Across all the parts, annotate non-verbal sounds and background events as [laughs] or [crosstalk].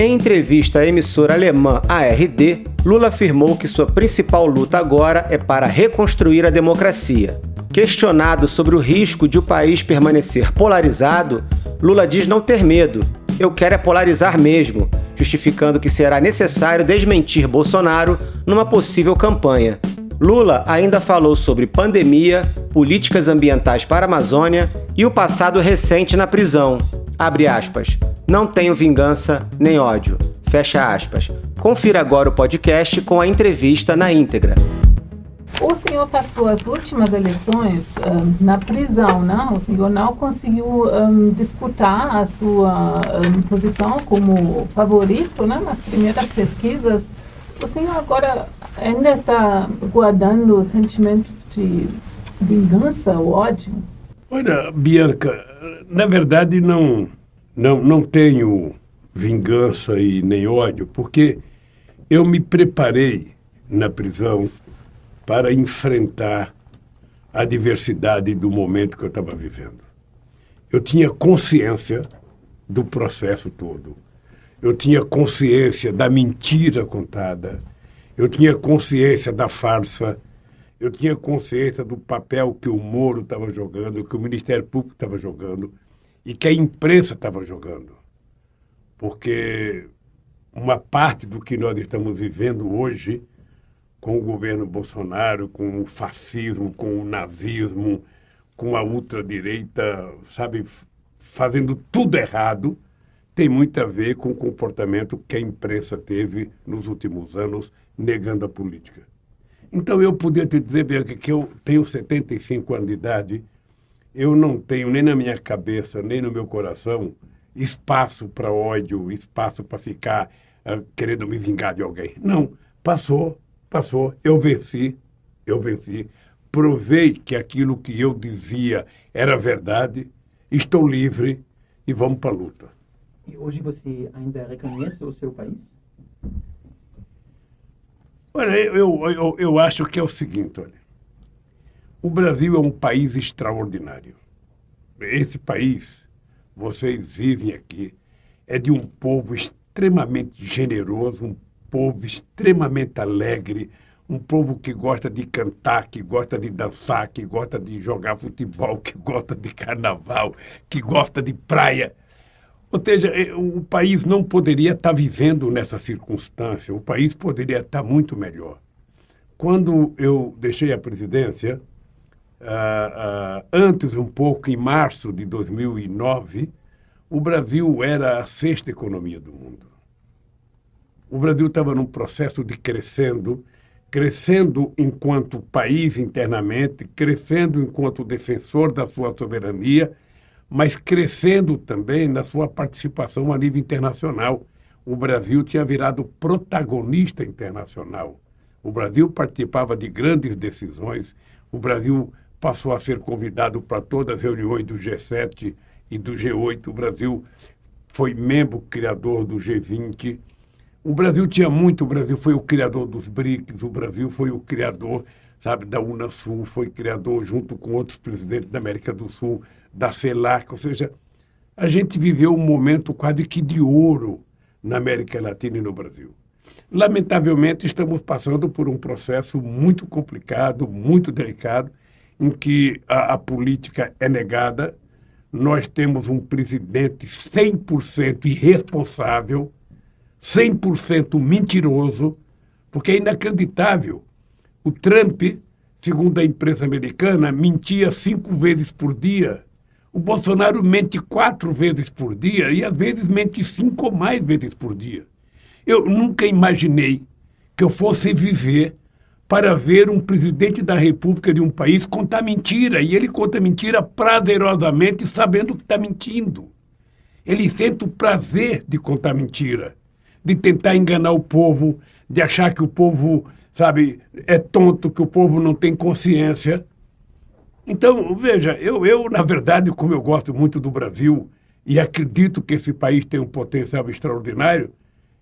Em entrevista à emissora alemã ARD, Lula afirmou que sua principal luta agora é para reconstruir a democracia. Questionado sobre o risco de o país permanecer polarizado, Lula diz não ter medo. Eu quero é polarizar mesmo, justificando que será necessário desmentir Bolsonaro numa possível campanha. Lula ainda falou sobre pandemia, políticas ambientais para a Amazônia e o passado recente na prisão. Abre aspas. Não tenho vingança nem ódio. Fecha aspas. Confira agora o podcast com a entrevista na íntegra. O senhor passou as últimas eleições um, na prisão, né? O senhor não conseguiu um, disputar a sua um, posição como favorito, né? Nas primeiras pesquisas. O senhor agora ainda está guardando sentimentos de vingança ou ódio? Olha, Bianca, na verdade não não, não tenho vingança e nem ódio, porque eu me preparei na prisão para enfrentar a diversidade do momento que eu estava vivendo. Eu tinha consciência do processo todo. Eu tinha consciência da mentira contada. Eu tinha consciência da farsa. Eu tinha consciência do papel que o Moro estava jogando, que o Ministério Público estava jogando e que a imprensa estava jogando. Porque uma parte do que nós estamos vivendo hoje, com o governo Bolsonaro, com o fascismo, com o nazismo, com a ultradireita, sabe, fazendo tudo errado, tem muito a ver com o comportamento que a imprensa teve nos últimos anos negando a política. Então eu podia te dizer, Bianca, que eu tenho 75 anos de idade eu não tenho nem na minha cabeça, nem no meu coração espaço para ódio, espaço para ficar uh, querendo me vingar de alguém. Não, passou, passou, eu venci, eu venci. Provei que aquilo que eu dizia era verdade, estou livre e vamos para a luta. E hoje você ainda reconhece o seu país? Olha, eu, eu, eu acho que é o seguinte, olha. O Brasil é um país extraordinário. Esse país, vocês vivem aqui, é de um povo extremamente generoso, um povo extremamente alegre, um povo que gosta de cantar, que gosta de dançar, que gosta de jogar futebol, [laughs] que gosta de carnaval, que gosta de praia. Ou seja, é, o país não poderia estar vivendo nessa circunstância, o país poderia estar muito melhor. Quando eu deixei a presidência, uh, uh, antes um pouco, em março de 2009, o Brasil era a sexta economia do mundo. O Brasil estava num processo de crescendo, crescendo enquanto país internamente, crescendo enquanto defensor da sua soberania, mas crescendo também na sua participação a nível internacional. O Brasil tinha virado protagonista internacional. O Brasil participava de grandes decisões. O Brasil passou a ser convidado para todas as reuniões do G7 e do G8. O Brasil foi membro criador do G20. O Brasil tinha muito, o Brasil foi o criador dos BRICS, o Brasil foi o criador, sabe, da Unasul, foi criador junto com outros presidentes da América do Sul, da CELAC, ou seja, a gente viveu um momento quase que de ouro na América Latina e no Brasil. Lamentavelmente, estamos passando por um processo muito complicado, muito delicado, em que a, a política é negada, nós temos um presidente 100% irresponsável, 100% mentiroso, porque é inacreditável. O Trump, segundo a imprensa americana, mentia cinco vezes por dia. O Bolsonaro mente quatro vezes por dia e às vezes mente cinco ou mais vezes por dia. Eu nunca imaginei que eu fosse viver para ver um presidente da República de um país contar mentira. E ele conta mentira prazerosamente, sabendo que está mentindo. Ele sente o prazer de contar mentira, de tentar enganar o povo, de achar que o povo, sabe, é tonto, que o povo não tem consciência. Então, veja, eu, eu, na verdade, como eu gosto muito do Brasil e acredito que esse país tem um potencial extraordinário,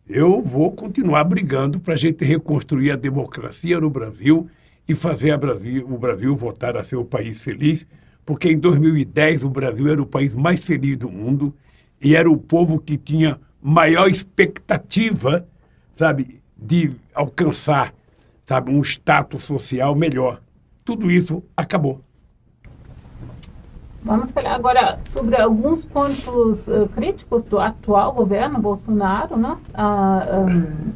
eu vou continuar brigando para a gente reconstruir a democracia no Brasil e fazer Brasil, o Brasil voltar a ser o país feliz, porque em 2010 o Brasil era o país mais feliz do mundo e era o povo que tinha maior expectativa, sabe, de alcançar, sabe, um status social melhor. Tudo isso acabou. Vamos falar agora sobre alguns pontos uh, críticos do atual governo Bolsonaro. Né? Uh, ah,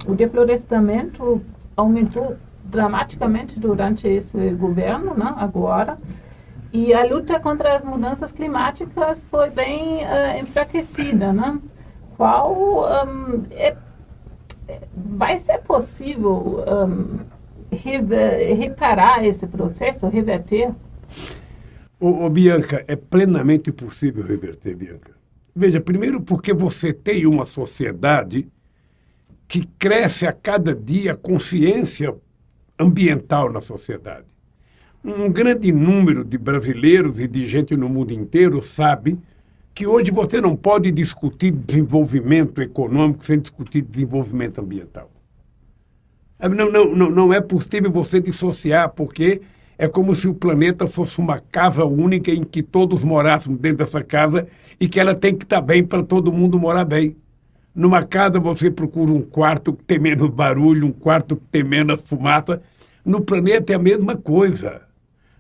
um, o deflorestamento aumentou dramaticamente durante esse governo, né? agora. E a luta contra as mudanças climáticas foi bem uh, enfraquecida. Né? Qual um, é, vai ser possível um, reparar esse processo, reverter? Ô, ô, Bianca, é plenamente possível reverter, Bianca. Veja, primeiro porque você tem uma sociedade que cresce a cada dia a consciência ambiental na sociedade. Um grande número de brasileiros e de gente no mundo inteiro sabe que hoje você não pode discutir desenvolvimento econômico sem discutir desenvolvimento ambiental. Não, não, não, não é possível você dissociar, porque é como se o planeta fosse uma casa única em que todos morássemos dentro dessa casa e que ela tem que estar bem para todo mundo morar bem. Numa casa você procura um quarto que tem menos barulho, um quarto que tem menos fumaça. No planeta é a mesma coisa.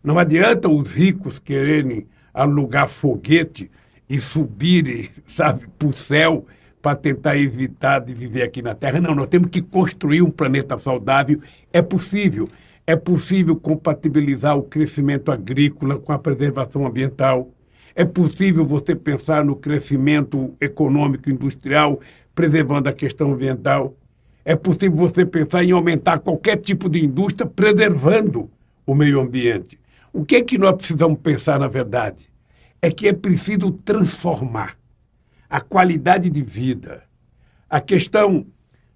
Não adianta os ricos quererem alugar foguete e subirem, [laughs] sabe, para o céu para tentar evitar de viver aqui na Terra. Não, nós temos que construir um planeta saudável. É possível. É possível compatibilizar o crescimento agrícola com a preservação ambiental. É possível você pensar no crescimento econômico industrial, preservando a questão ambiental. É possível você pensar em aumentar qualquer tipo de indústria, preservando o meio ambiente. O que é que nós precisamos pensar, na verdade? É que é preciso transformar a qualidade de vida, a questão,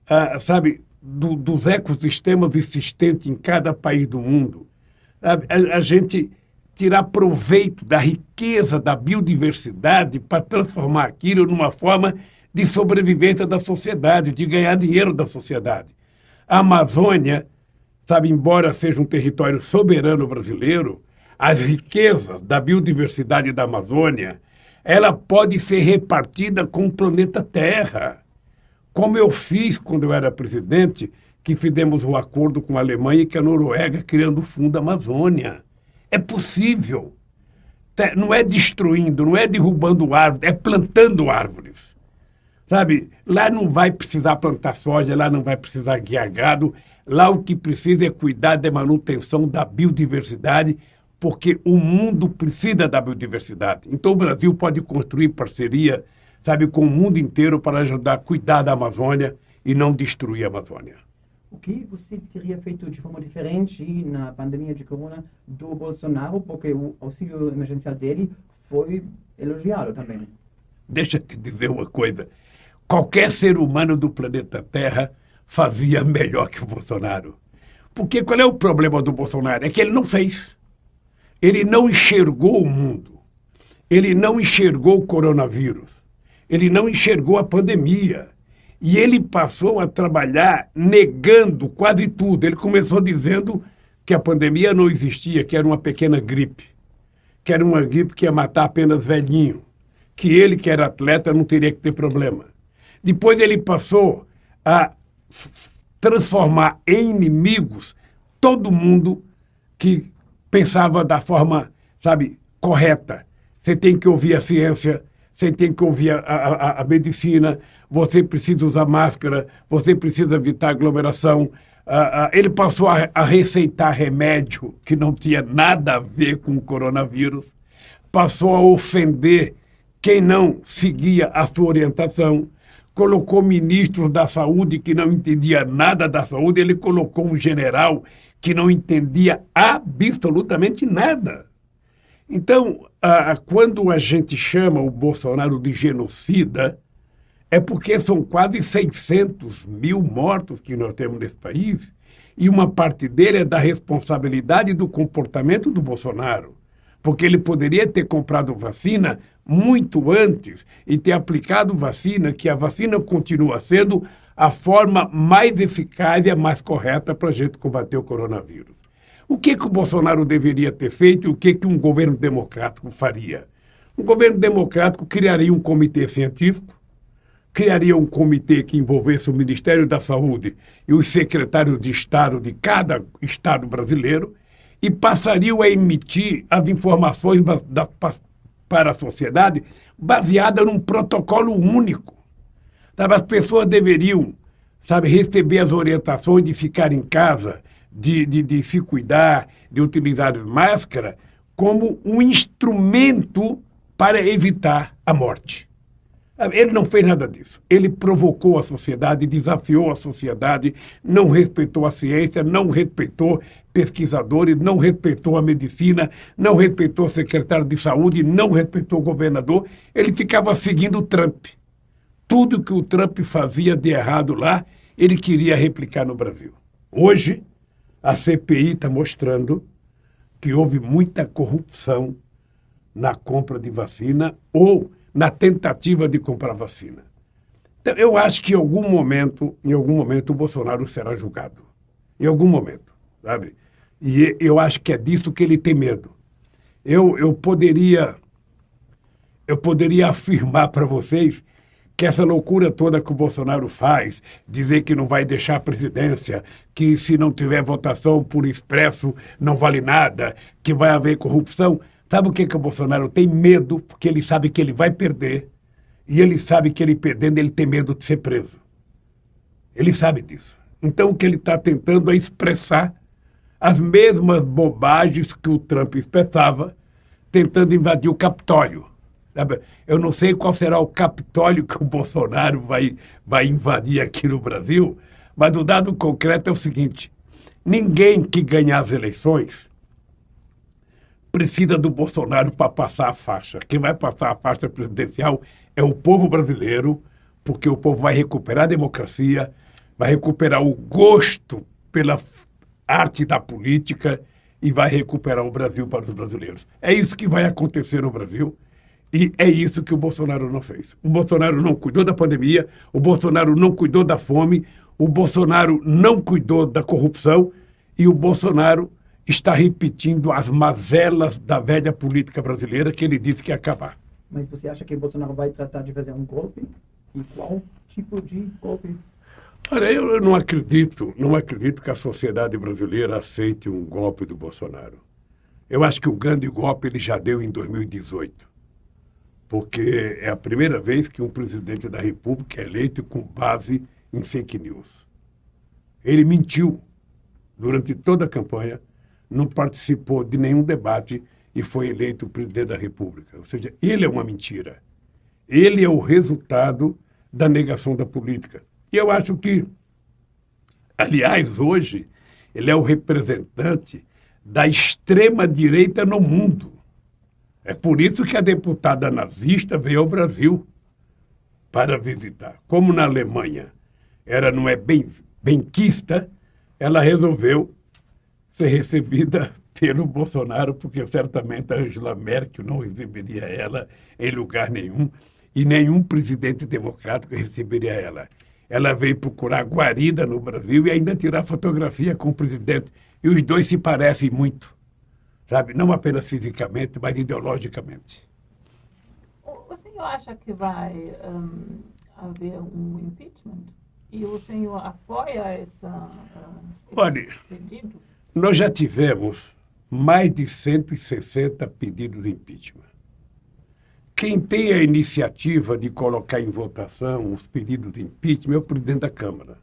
ah, sabe, do, dos ecossistemas existentes em cada país do mundo, a, a, a gente tirar proveito da riqueza da biodiversidade para transformar aquilo numa forma de sobrevivência da sociedade, de ganhar dinheiro da sociedade. A Amazônia, sabe, embora seja um território soberano brasileiro, as riquezas da biodiversidade da Amazônia, ela pode ser repartida com o planeta Terra como eu fiz quando eu era presidente, que fizemos um acordo com a Alemanha e com a Noruega, criando o Fundo Amazônia. É possível. Não é destruindo, não é derrubando árvores, é plantando árvores. Sabe, lá não vai precisar plantar soja, lá não vai precisar guiar gado, lá o que precisa é cuidar da manutenção da biodiversidade, porque o mundo precisa da biodiversidade. Então o Brasil pode construir parceria sabe, com o mundo inteiro para ajudar a cuidar da Amazônia e não destruir a Amazônia. O que você teria feito de forma diferente na pandemia de corona do Bolsonaro, porque o auxílio emergencial dele foi elogiado também? Deixa eu te dizer uma coisa. Qualquer ser humano do planeta Terra fazia melhor que o Bolsonaro. Porque qual é o problema do Bolsonaro? É que ele não fez. Ele não enxergou o mundo. Ele não enxergou o coronavírus ele não enxergou a pandemia. E ele passou a trabalhar negando quase tudo. Ele começou dizendo que a pandemia não existia, que era uma pequena gripe, que era uma gripe que ia matar apenas velhinho, que ele, que era atleta, não teria que ter problema. Depois ele passou a transformar em inimigos todo mundo que pensava da forma, sabe, correta. Você tem que ouvir a ciência, você tem que ouvir a, a, a, medicina, você precisa usar máscara, você precisa evitar aglomeração. Uh, uh, ele passou a, a, receitar remédio que não tinha nada a ver com o coronavírus, passou a ofender quem não seguia a sua orientação, colocou ministros da saúde que não entendia nada da saúde, ele colocou um general que não entendia absolutamente nada. Então, a, quando a gente chama o Bolsonaro de genocida, é porque são quase 600 mil mortos que nós temos nesse país, e uma parte dele é da responsabilidade do comportamento do Bolsonaro. Porque ele poderia ter comprado vacina muito antes e ter aplicado vacina, que a vacina continua sendo a forma mais eficaz e a mais correta para a gente combater o coronavírus. O que, que o Bolsonaro deveria ter feito e o que, que um governo democrático faria? Um governo democrático criaria um comitê científico, criaria um comitê que envolvesse o Ministério da Saúde e os secretários de Estado de cada Estado brasileiro e passariam a emitir as informações da, para a sociedade baseada num protocolo único. Sabe, as pessoas deveriam sabe, receber as orientações de ficar em casa, de, de, de se cuidar, de utilizar máscara, como um instrumento para evitar a morte. Ele não fez nada disso. Ele provocou a sociedade, desafiou a sociedade, não respeitou a ciência, não respeitou pesquisadores, não respeitou a medicina, não respeitou o secretário de saúde, não respeitou o governador. Ele ficava seguindo o Trump. Tudo que o Trump fazia de errado lá, ele queria replicar no Brasil. Hoje, a CPI está mostrando que houve muita corrupção na compra de vacina ou na tentativa de comprar vacina. Então, eu acho que em algum momento, em algum momento, o Bolsonaro será julgado. Em algum momento, sabe? E eu acho que é disso que ele tem medo. Eu, eu poderia eu poderia afirmar para vocês que essa loucura toda que o Bolsonaro faz, dizer que não vai deixar a presidência, que se não tiver votação por expresso não vale nada, que vai haver corrupção, Sabe o que, que o Bolsonaro tem medo? Porque ele sabe que ele vai perder. E ele sabe que ele perdendo, ele tem medo de ser preso. Ele sabe disso. Então, o que ele está tentando é expressar as mesmas bobagens que o Trump expressava, tentando invadir o Capitólio. Eu não sei qual será o Capitólio que o Bolsonaro vai, vai invadir aqui no Brasil, mas o dado concreto é o seguinte: ninguém que ganhar as eleições precisa do Bolsonaro para passar a faixa. Quem vai passar a faixa presidencial é o povo brasileiro, porque o povo vai recuperar a democracia, vai recuperar o gosto pela arte da política e vai recuperar o Brasil para os brasileiros. É isso que vai acontecer no Brasil. E é isso que o Bolsonaro não fez. O Bolsonaro não cuidou da pandemia, o Bolsonaro não cuidou da fome, o Bolsonaro não cuidou da corrupção e o Bolsonaro está repetindo as mazelas da velha política brasileira que ele disse que ia acabar. Mas você acha que Bolsonaro vai tratar de fazer um golpe? E qual tipo de golpe? Olha, eu não acredito, não acredito que a sociedade brasileira aceite um golpe do Bolsonaro. Eu acho que o grande golpe ele já deu em 2018, porque é a primeira vez que um presidente da República é eleito com base em fake news. Ele mentiu durante toda a campanha, não participou de nenhum debate e foi eleito presidente da República. Ou seja, ele é uma mentira. Ele é o resultado da negação da política. E eu acho que, aliás, hoje, ele é o representante da extrema-direita no mundo. É por isso que a deputada nazista veio ao Brasil para visitar. Como na Alemanha ela não é bem benquista, ela resolveu ser recebida [laughs] pelo Bolsonaro, porque certamente a Angela Merkel não receberia ela em lugar nenhum e nenhum presidente democrático receberia ela. Ela veio procurar guarida no Brasil e ainda tirar fotografia com o presidente. E os dois se parecem muito, sabe? Não apenas fisicamente, mas ideologicamente. O, o senhor acha que vai um, haver um impeachment? E o senhor apoia essa, uh, esses pedidos? Nós já tivemos mais de 160 pedidos de impeachment. Quem tem a iniciativa de colocar em votação os pedidos de impeachment é o presidente da Câmara.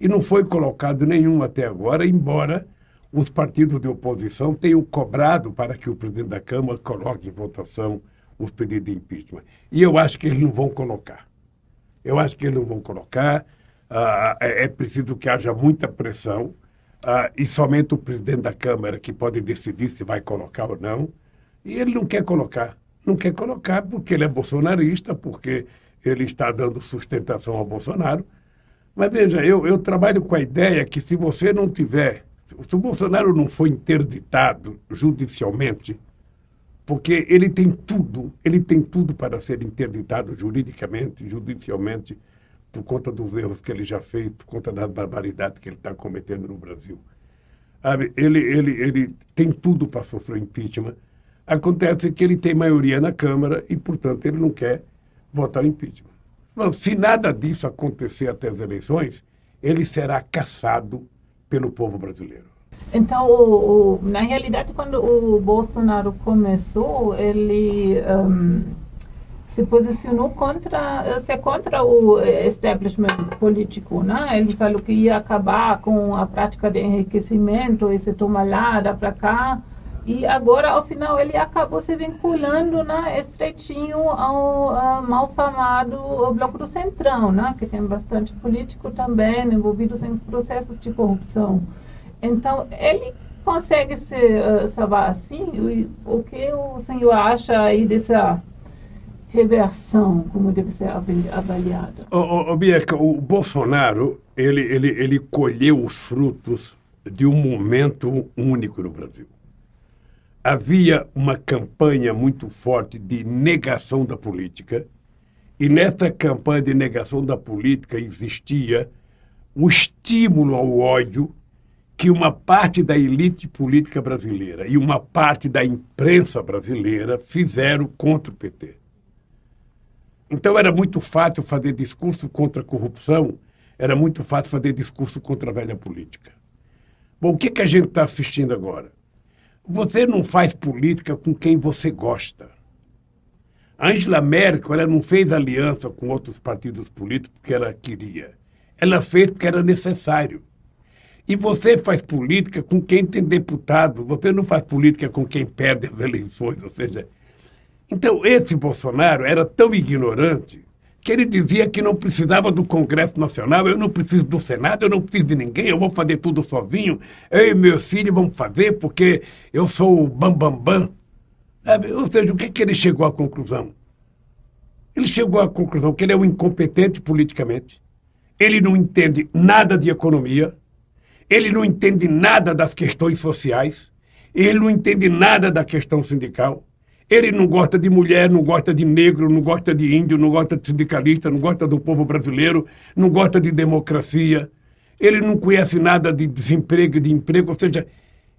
E não foi colocado nenhum até agora, embora os partidos de oposição tenham cobrado para que o presidente da Câmara coloque em votação os pedidos de impeachment. E eu acho que eles não vão colocar. Eu acho que eles não vão colocar. Ah, é, é preciso que haja muita pressão ah, e somente o presidente da Câmara que pode decidir se vai colocar ou não. E ele não quer colocar. Não quer colocar porque ele é bolsonarista, porque ele está dando sustentação ao Bolsonaro. Mas veja, eu, eu trabalho com a ideia que se você não tiver, se o Bolsonaro não for interditado judicialmente, porque ele tem tudo, ele tem tudo para ser interditado juridicamente, judicialmente, por conta dos erros que ele já fez, por conta das barbaridades que ele está cometendo no Brasil. Ele, ele, ele tem tudo para sofrer impeachment. Acontece que ele tem maioria na Câmara e, portanto, ele não quer votar impeachment. Se nada disso acontecer até as eleições, ele será caçado pelo povo brasileiro. Então, o, o, na realidade, quando o Bolsonaro começou, ele um, se posicionou contra, se contra o establishment político, né? Ele falou que ia acabar com a prática de enriquecimento, esse toma lá, dá para cá. E agora, ao final, ele acabou se vinculando né, estreitinho ao, ao malfamado Bloco do Centrão, né, que tem bastante político também envolvidos em processos de corrupção. Então, ele consegue se uh, salvar assim? O, o que o senhor acha aí dessa reversão, como deve ser avaliada? Ô, Bianca, o Bolsonaro, ele, ele, ele colheu os frutos de um momento único no Brasil. Havia uma campanha muito forte de negação da política, e nessa campanha de negação da política existia o estímulo ao ódio que uma parte da elite política brasileira e uma parte da imprensa brasileira fizeram contra o PT. Então era muito fácil fazer discurso contra a corrupção, era muito fácil fazer discurso contra a velha política. Bom, o que, que a gente está assistindo agora? Você não faz política com quem você gosta. Angela Merkel ela não fez aliança com outros partidos políticos porque ela queria. Ela fez porque era necessário. E você faz política com quem tem deputado, você não faz política com quem perde as eleições. Ou seja, então esse Bolsonaro era tão ignorante que ele dizia que não precisava do Congresso Nacional, eu não preciso do Senado, eu não preciso de ninguém, eu vou fazer tudo sozinho, eu e meus filhos vamos fazer porque eu sou o bambambam. Bam, bam. Ou seja, o que, que ele chegou à conclusão? Ele chegou à conclusão que ele é um incompetente politicamente, ele não entende nada de economia, ele não entende nada das questões sociais, ele não entende nada da questão sindical, ele não gosta de mulher, não gosta de negro, não gosta de índio, não gosta de sindicalista, não gosta do povo brasileiro, não gosta de democracia, ele não conhece nada de desemprego e de emprego, ou seja,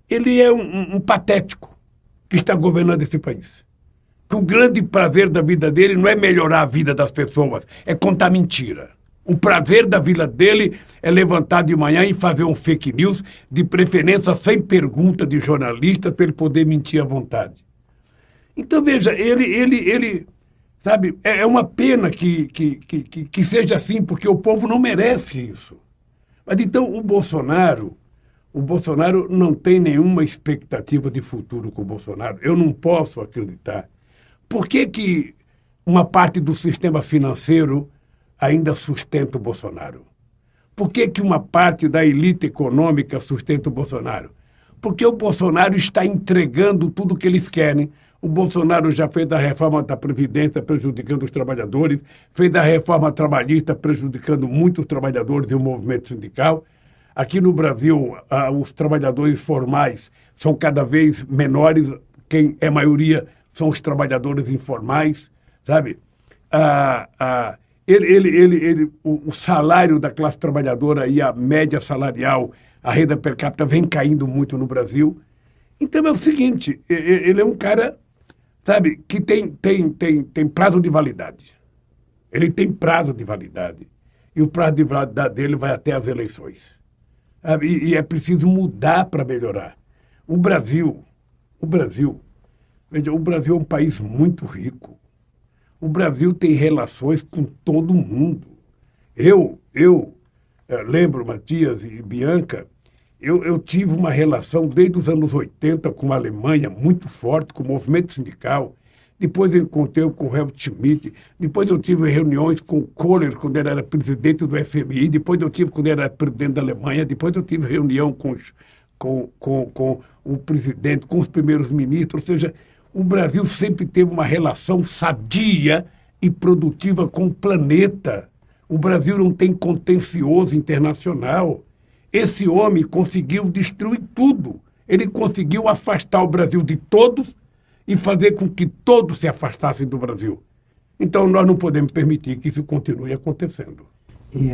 ele é um, um patético que está governando esse país. Que o grande prazer da vida dele não é melhorar a vida das pessoas, é contar mentira. O prazer da vida dele é levantar de manhã e fazer um fake news, de preferência sem pergunta de jornalista, para ele poder mentir à vontade. Então, veja, ele, ele, ele sabe, é, é uma pena que, que, que, que seja assim, porque o povo não merece isso. Mas então o Bolsonaro, o Bolsonaro não tem nenhuma expectativa de futuro com o Bolsonaro. Eu não posso acreditar. Por que, que uma parte do sistema financeiro ainda sustenta o Bolsonaro? Por que, que uma parte da elite econômica sustenta o Bolsonaro? Porque o Bolsonaro está entregando tudo o que eles querem. O Bolsonaro já fez a reforma da Previdência prejudicando os trabalhadores, fez a reforma trabalhista prejudicando muitos trabalhadores e o movimento sindical. Aqui no Brasil, os trabalhadores formais são cada vez menores, quem é maioria são os trabalhadores informais, sabe? Ah, ah, ele, ele, ele, ele, o, o salário da classe trabalhadora e a média salarial, a renda per capita vem caindo muito no Brasil. Então é o seguinte, ele é um cara, sabe, que tem, tem, tem, tem prazo de validade. Ele tem prazo de validade. E o prazo de validade dele vai até as eleições. E, e é preciso mudar para melhorar. O Brasil, o Brasil, veja, o Brasil é um país muito rico. O Brasil tem relações com todo mundo. Eu, eu é, lembro, Matias e Bianca, eu, eu, tive uma relação desde os anos 80 com a Alemanha muito forte, com o movimento sindical. Depois eu encontrei com o Helmut Schmidt. Depois eu tive reuniões com o Kohler, quando ele era presidente do FMI. Depois eu tive quando ele era presidente da Alemanha. Depois eu tive reunião com, com, com, com o presidente, com os primeiros ministros. Ou seja, o Brasil sempre teve uma relação sadia e produtiva com o planeta. O Brasil não tem contencioso internacional. Esse homem conseguiu destruir tudo. Ele conseguiu afastar o Brasil de todos e fazer com que todos se afastassem do Brasil. Então, nós não podemos permitir que isso continue acontecendo.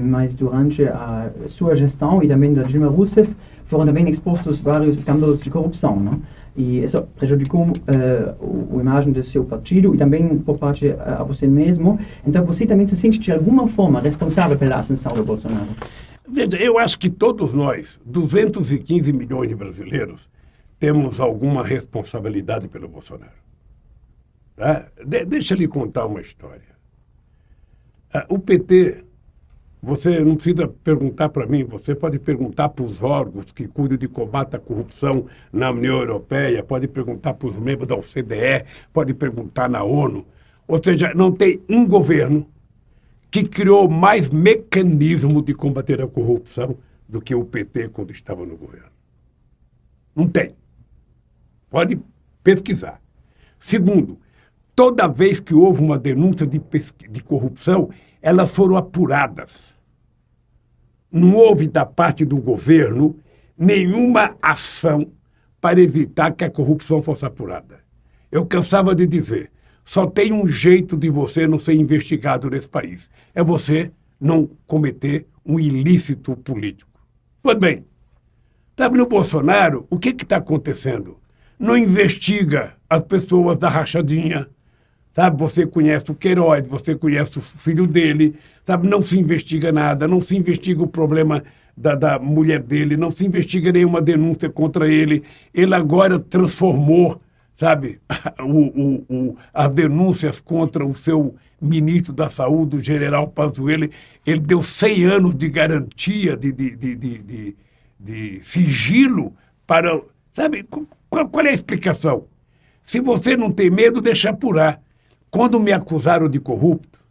mas durante a sua gestão e também da Dilma Rousseff foram também expostos vários escândalos de corrupção. Não? E isso prejudicou uh, a imagem do seu partido e também por parte uh, a você mesmo. Então você também se sente de alguma forma responsável pela ascensão do Bolsonaro? Veja, eu acho que todos nós, 215 milhões de brasileiros, temos alguma responsabilidade pelo Bolsonaro. Tá? De deixa eu lhe contar uma história. Uh, o PT você não precisa perguntar para mim, você pode perguntar para os órgãos que cuidam de combate à corrupção na União Europeia, pode perguntar para os membros da OCDE, pode perguntar na ONU. Ou seja, não tem um governo que criou mais mecanismo de combater a corrupção do que o PT quando estava no governo. Não tem. Pode pesquisar. Segundo, toda vez que houve uma denúncia de, de corrupção, elas foram apuradas. Não houve da parte do governo nenhuma ação para evitar que a corrupção fosse apurada. Eu cansava de dizer, só tem um jeito de você não ser investigado nesse país. É você não cometer um ilícito político. Pois bem, no Bolsonaro, o que está acontecendo? Não investiga as pessoas da rachadinha, Sabe, você conhece o Queiroz, você conhece o filho dele, sabe, não se investiga nada, não se investiga o problema da, da mulher dele, não se investiga nenhuma denúncia contra ele. Ele agora transformou, sabe, [laughs] o, o, o, as denúncias contra o seu ministro da Saúde, o general Pazuello, ele deu 100 anos de garantia de, de, de, de, de sigilo para... Sabe, qual, qual é a explicação? Se você não tem medo, deixa apurar. Quando me acusaram de corrupto,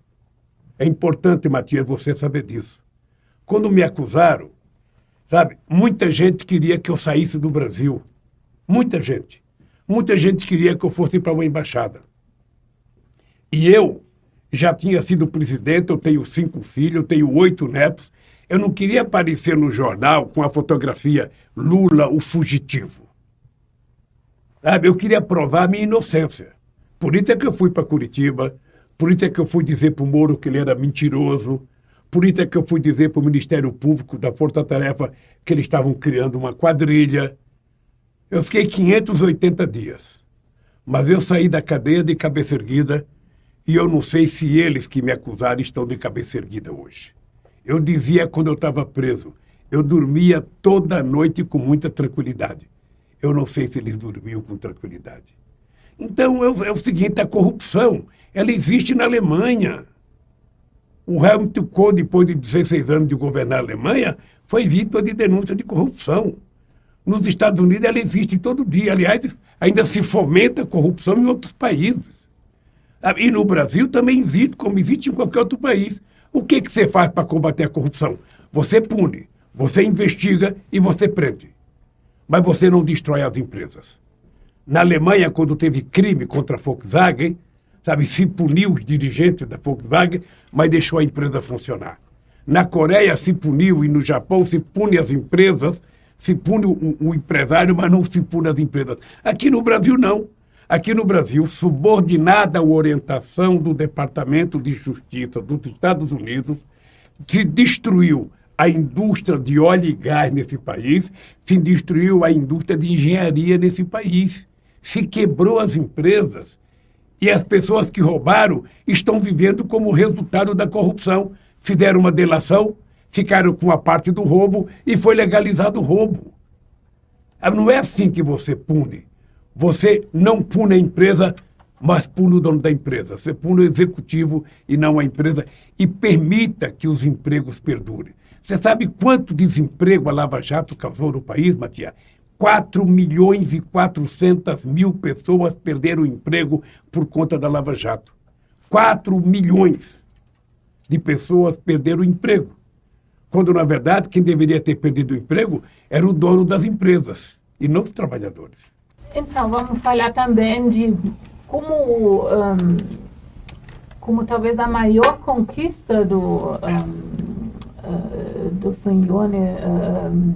é importante, Matias, você saber disso. Quando me acusaram, sabe, muita gente queria que eu saísse do Brasil. Muita gente. Muita gente queria que eu fosse para uma embaixada. E eu já tinha sido presidente, eu tenho cinco filhos, eu tenho oito netos. Eu não queria aparecer no jornal com a fotografia Lula, o fugitivo. Sabe, eu queria provar a minha inocência. Por isso é que eu fui para Curitiba, por isso é que eu fui dizer para o Moro que ele era mentiroso, por isso é que eu fui dizer para o Ministério Público da Força Tarefa que eles estavam criando uma quadrilha. Eu fiquei 580 dias, mas eu saí da cadeia de cabeça erguida e eu não sei se eles que me acusaram estão de cabeça erguida hoje. Eu dizia quando eu estava preso, eu dormia toda noite com muita tranquilidade. Eu não sei se eles dormiam com tranquilidade. Então é o, é seguinte, a corrupção, ela existe na Alemanha. O Helmut Kohl, depois de 16 anos de governar a Alemanha, foi vítima de denúncia de corrupção. Nos Estados Unidos ela existe todo dia. Aliás, ainda se fomenta a corrupção em outros países. Ah, e no Brasil também existe, como existe em qualquer outro país. O que, que você faz para combater a corrupção? Você pune, você investiga e você prende. Mas você não destrói as empresas. Na Alemanha, quando teve crime contra a Volkswagen, sabe, se puniu os dirigentes da Volkswagen, mas deixou a empresa funcionar. Na Coreia se puniu e no Japão se pune as empresas, se pune o, o empresário, mas não se pune as empresas. Aqui no Brasil, não. Aqui no Brasil, subordinada à orientação do Departamento de Justiça dos Estados Unidos, se destruiu a indústria de óleo e gás nesse país, se destruiu a indústria de engenharia nesse país se quebrou as empresas e as pessoas que roubaram estão vivendo como resultado da corrupção. Fizeram uma delação, ficaram com a parte do roubo e foi legalizado o roubo. Ah, não é assim que você pune. Você não pune a empresa, mas pune o dono da empresa. Você pune o executivo e não a empresa e permita que os empregos perdurem. Você sabe quanto desemprego a Lava Jato causou no país, Matias? 4 milhões e 400 mil pessoas perderam o emprego por conta da Lava Jato. 4 milhões de pessoas perderam o emprego. Quando, na verdade, quem deveria ter perdido o emprego era o dono das empresas e não os trabalhadores. Então, vamos falar também de como, um, como talvez a maior conquista do, um, uh, do senhor. Um,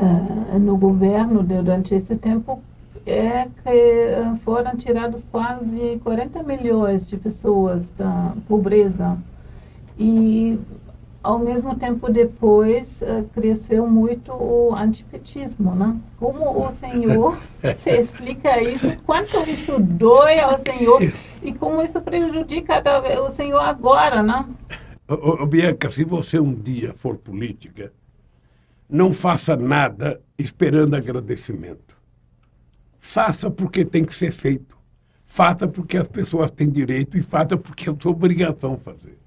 uh, no governo durante esse tempo é que foram tirados quase 40 milhões de pessoas da pobreza. E ao mesmo tempo depois uh, cresceu muito o antipetismo, né? Como o senhor [laughs] se explica isso? Quanto isso dói ao senhor e como isso prejudica o senhor agora, né? Ô, Bianca, se você um dia for política, não faça nada esperando agradecimento. Faça porque tem que ser feito. Faça porque as pessoas têm direito e faça porque é sua obrigação fazer.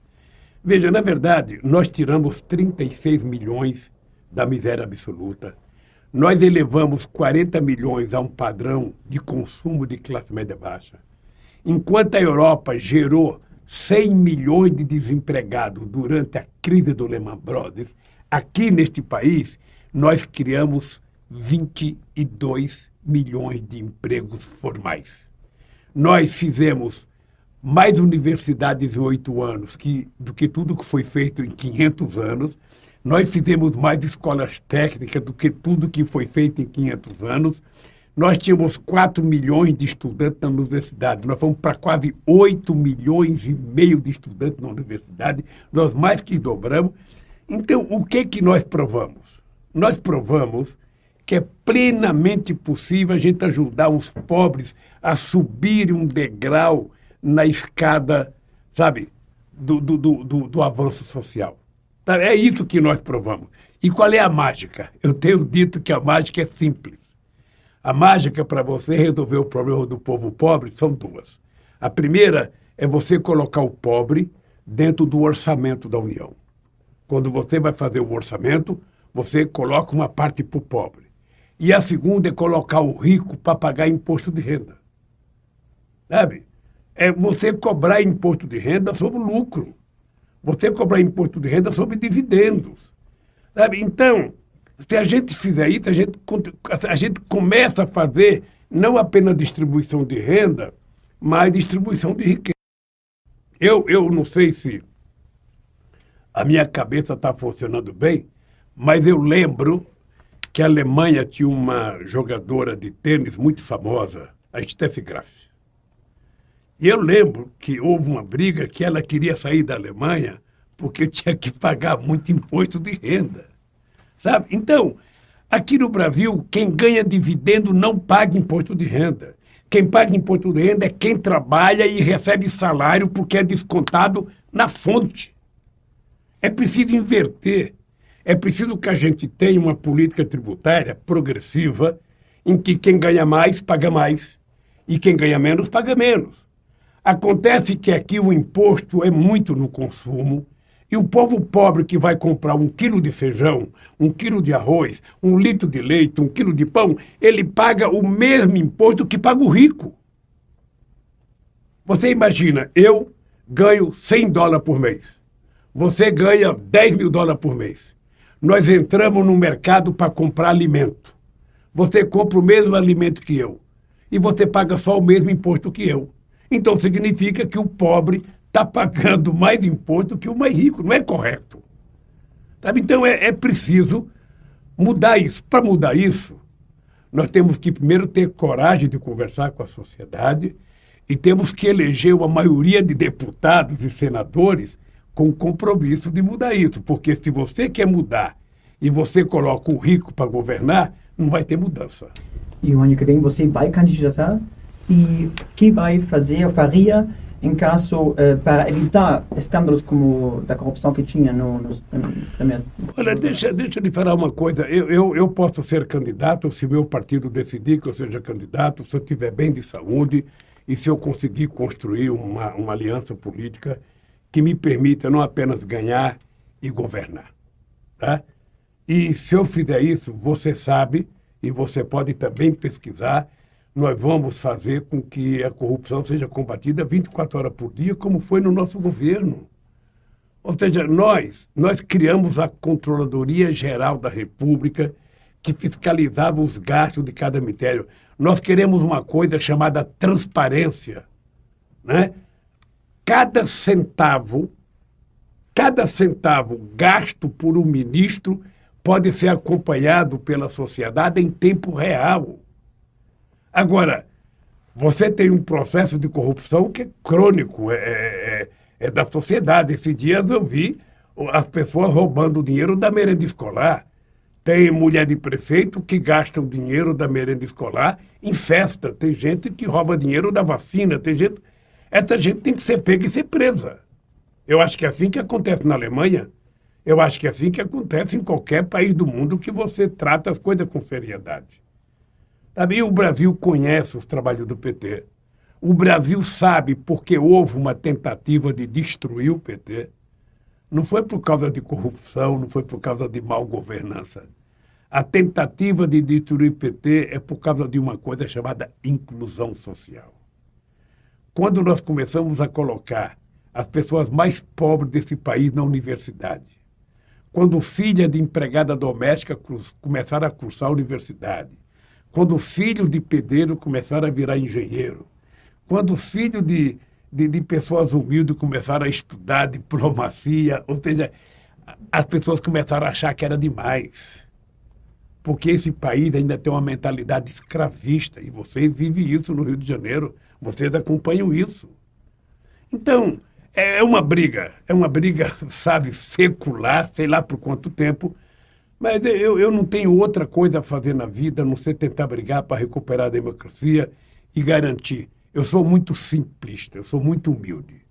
Veja, na verdade, nós tiramos 36 milhões da miséria absoluta. Nós elevamos 40 milhões a um padrão de consumo de classe média baixa. Enquanto a Europa gerou 100 milhões de desempregados durante a crise do Lehman Brothers, aqui neste país nós criamos 22 milhões de empregos formais. Nós fizemos mais universidades em oito anos que, do que tudo que foi feito em 500 anos. Nós fizemos mais escolas técnicas do que tudo que foi feito em 500 anos. Nós tínhamos 4 milhões de estudantes na universidade, nós fomos para quase 8 milhões e meio de estudantes na universidade, nós mais que dobramos. Então, o que, que nós provamos? Nós provamos que é plenamente possível a gente ajudar os pobres a subir um degrau na escada, sabe, do, do, do, do avanço social. Tá, é isso que nós provamos. E qual é a mágica? Eu tenho dito que a mágica é simples. A mágica para você resolver o problema do povo pobre são duas. A primeira é você colocar o pobre dentro do orçamento da União. Quando você vai fazer o orçamento, você coloca uma parte para o pobre. E a segunda é colocar o rico para pagar imposto de renda. Sabe? É você cobrar imposto de renda sobre lucro. Você cobrar imposto de renda sobre dividendos. Sabe? Então, se a gente fizer isso, a gente, a gente começa a fazer não apenas distribuição de renda, mas distribuição de riqueza. Eu, eu não sei se a minha cabeça está funcionando bem, mas eu lembro que a Alemanha tinha uma jogadora de tênis muito famosa, a Steffi Graf. E eu lembro que houve uma briga que ela queria sair da Alemanha porque [laughs] tinha que pagar muito imposto de renda. Sabe? Então, aqui no Brasil, quem ganha dividendo não paga imposto de renda. Quem paga imposto de renda é quem trabalha e recebe salário porque é descontado na fonte. É preciso inverter. É preciso que a gente tenha uma política tributária progressiva em que quem ganha mais paga mais e quem ganha menos paga menos. Acontece que aqui o imposto é muito no consumo e o povo pobre que vai comprar um quilo de feijão, um quilo de arroz, um litro de leite, um quilo de pão, ele paga o mesmo imposto que paga o rico. Você imagina, eu ganho 100 dólares por mês. Você ganha 10 mil dólares por mês. Nós entramos no mercado para comprar alimento. Você compra o mesmo alimento que eu. E você paga só o mesmo imposto que eu. Então significa que o pobre está pagando mais imposto que o mais rico. Não é correto. Sabe? Então é, é preciso mudar isso. Para mudar isso, nós temos que primeiro ter coragem de conversar com a sociedade e temos que eleger uma maioria de deputados e senadores com compromisso de mudar isso. Porque se você quer mudar e você coloca o rico para governar, não vai ter mudança. E ano que vem você vai candidatar? E que vai fazer, faria em caso eh, para evitar escândalos como da corrupção que tinha no, no, no Olha, deixa, deixa eu lhe falar uma coisa. Eu, eu, eu posso ser candidato se meu partido decidir que eu seja candidato, se eu tiver bem de saúde e se eu conseguir construir uma, uma aliança política que me permita não apenas ganhar e governar. Tá? E se eu fizer isso, você sabe, e você pode também pesquisar, nós vamos fazer com que a corrupção seja combatida 24 horas por dia, como foi no nosso governo. Ou seja, nós, nós criamos a Controladoria Geral da República, que fiscalizava os gastos de cada ministério. Nós queremos uma coisa chamada transparência. Né? Cada centavo, cada centavo gasto por um ministro pode ser acompanhado pela sociedade em tempo real. Agora, você tem um processo de corrupção que é crônico, é, é, é, é da sociedade. Esses dias eu vi as pessoas roubando o dinheiro da merenda escolar. Tem mulher de prefeito que gasta o dinheiro da merenda escolar em festa. Tem gente que rouba dinheiro da vacina. Tem gente. Essa gente tem que ser pega e ser presa. Eu acho que é assim que acontece na Alemanha. Eu acho que é assim que acontece em qualquer país do mundo que você trata as coisas com seriedade. Também o Brasil conhece os trabalhos do PT. O Brasil sabe porque houve uma tentativa de destruir o PT. Não foi por causa de corrupção, não foi por causa de mal governança. A tentativa de destruir o PT é por causa de uma coisa chamada inclusão social. Quando nós começamos a colocar as pessoas mais pobres desse país na universidade, quando filha de empregada doméstica começaram a cursar a universidade, quando filhos de pedreiro começaram a virar engenheiro, quando filhos de de, de pessoas humildes começaram a estudar diplomacia, ou seja, as pessoas começaram a achar que era demais. Porque esse país ainda tem uma mentalidade escravista, e vocês vivem isso no Rio de Janeiro, vocês acompanham isso. Então, é uma briga, é uma briga, [laughs] sabe, secular, sei lá por quanto tempo, mas eu, eu não tenho outra coisa a fazer na vida a não ser tentar brigar para recuperar a democracia e garantir eu sou muito simplista, eu sou muito humilde.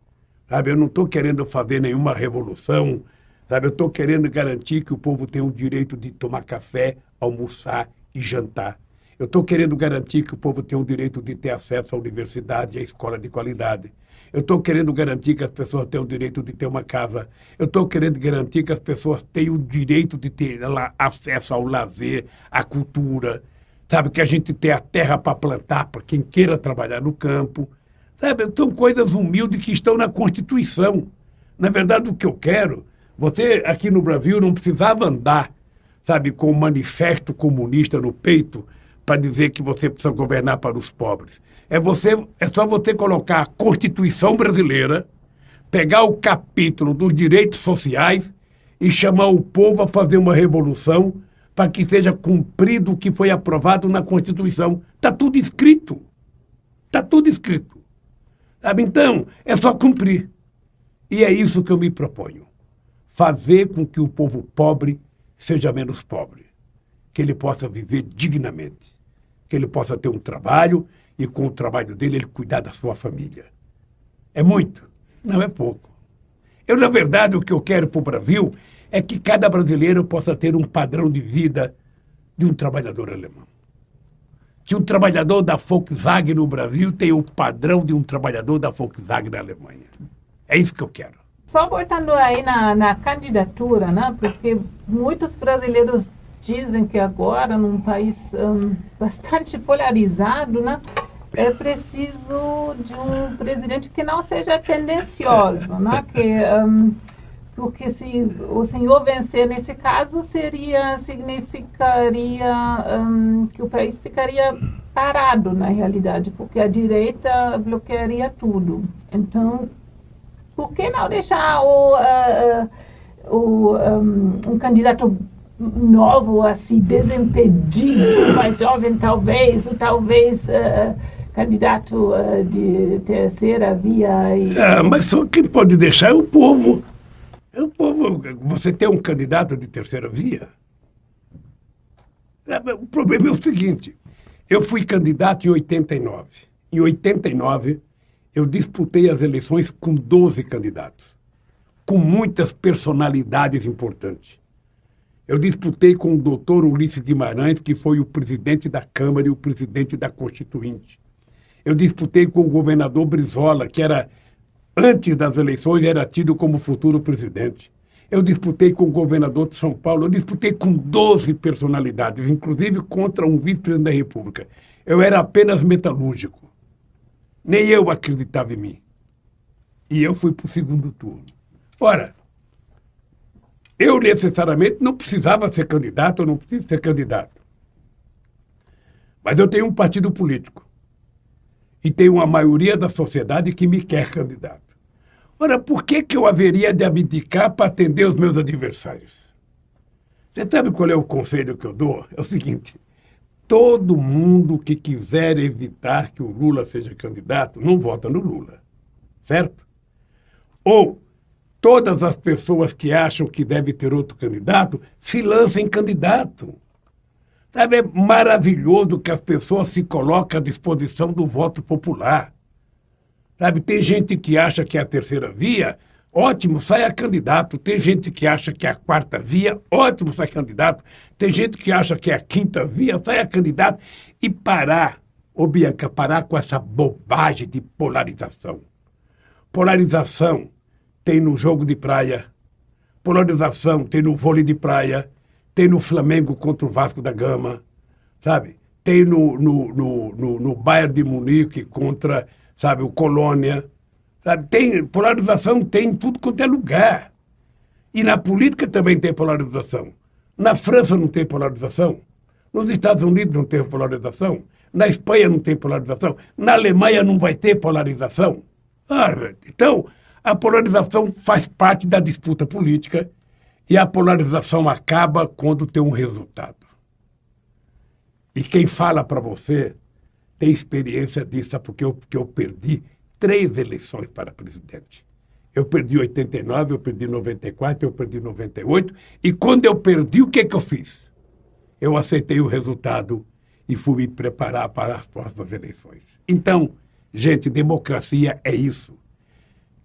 Sabe, eu não estou querendo fazer nenhuma revolução, sabe? Eu estou querendo garantir que o povo tem o direito de tomar café, almoçar e jantar. Eu estou querendo garantir que o povo tem o direito de ter acesso à universidade e à escola de qualidade. Eu estou querendo garantir que as pessoas têm o direito de ter uma casa. Eu estou querendo garantir que as pessoas têm o direito de ter lá, acesso ao lazer, à cultura, sabe? Que a gente tem a terra para plantar para quem queira trabalhar no campo, sabe? São coisas humildes que estão na Constituição. Na verdade, o que eu quero, você aqui no Brasil não precisava andar, sabe, com o manifesto comunista no peito para dizer que você precisa governar para os pobres. É você, é só você colocar a Constituição brasileira, pegar o capítulo dos direitos sociais e chamar o povo a fazer uma revolução para que seja cumprido o que foi aprovado na Constituição. Está tudo escrito. Está tudo escrito. Sabe? Então, é só cumprir. E é isso que eu me proponho. Fazer com que o povo pobre seja menos pobre. Que ele possa viver dignamente. Que ele possa ter um trabalho e, com o trabalho dele, ele cuidar da sua família. É muito? Não é pouco. Eu, na verdade, o que eu quero para o Brasil é que cada brasileiro possa ter um padrão de vida de um trabalhador alemão. Que um trabalhador da Volkswagen no Brasil tenha o padrão de um trabalhador da Volkswagen na Alemanha. É isso que eu quero. Só voltando aí na, na candidatura, né? porque muitos brasileiros dizem que agora, num país um, [laughs] bastante polarizado, né? é preciso de um presidente que não seja tendencioso, né? que um, porque se o senhor vencer nesse caso seria significaria um, que o país ficaria parado na realidade porque a direita bloquearia tudo então por que não deixar o, uh, o um, um, candidato novo assim desimpedido mais jovem talvez ou talvez uh, candidato uh, de terceira via e... é, mas só quem pode deixar é o povo o povo, você tem um candidato de terceira via? É, o problema é o seguinte: eu fui candidato em 89. Em 89, eu disputei as eleições com 12 candidatos, com muitas personalidades importantes. Eu disputei com o doutor Ulisses Guimarães, que foi o presidente da Câmara e o presidente da Constituinte. Eu disputei com o governador Brizola, que era antes das eleições, era tido como futuro presidente. Eu disputei com o governador de São Paulo, eu disputei com 12 personalidades, inclusive contra um vice-presidente da República. Eu era apenas metalúrgico. Nem eu acreditava em mim. E eu fui para o segundo turno. Ora, eu necessariamente não precisava ser candidato, eu não preciso ser candidato. Mas eu tenho um partido político e tem uma maioria da sociedade que me quer candidato. Ora, por que, que eu haveria de abdicar para atender os meus adversários? Você sabe qual é o conselho que eu dou? É o seguinte: todo mundo que quiser evitar que o Lula seja candidato não vota no Lula. Certo? Ou todas as pessoas que acham que deve ter outro candidato se lancem candidato. Sabe, é maravilhoso que as pessoas se colocam à disposição do voto popular. Sabe, tem gente que acha que é a terceira via, ótimo, saia candidato. Tem gente que acha que é a quarta via, ótimo, saia candidato. Tem gente que acha que é a quinta via, saia candidato. E parar, ô Bianca, parar com essa bobagem de polarização. Polarização tem no jogo de praia, polarização tem no vôlei de praia, tem no Flamengo contra o Vasco da Gama, sabe? Tem no, no, no, no, no Bayern de Munique contra, sabe, o Colônia. Sabe? Tem, polarização tem em tudo quanto é lugar. E na política também tem polarização. Na França não tem polarização. Nos Estados Unidos não tem polarização. Na Espanha não tem polarização. Na Alemanha não vai ter polarização. Ah, então, a polarização faz parte da disputa política e a polarização acaba quando tem um resultado. E quem fala para você tem experiência disso, porque eu, porque eu perdi três eleições para presidente. Eu perdi 89, eu perdi 94, eu perdi 98. E quando eu perdi, o que, que eu fiz? Eu aceitei o resultado e fui me preparar para as próximas eleições. Então, gente, democracia é isso.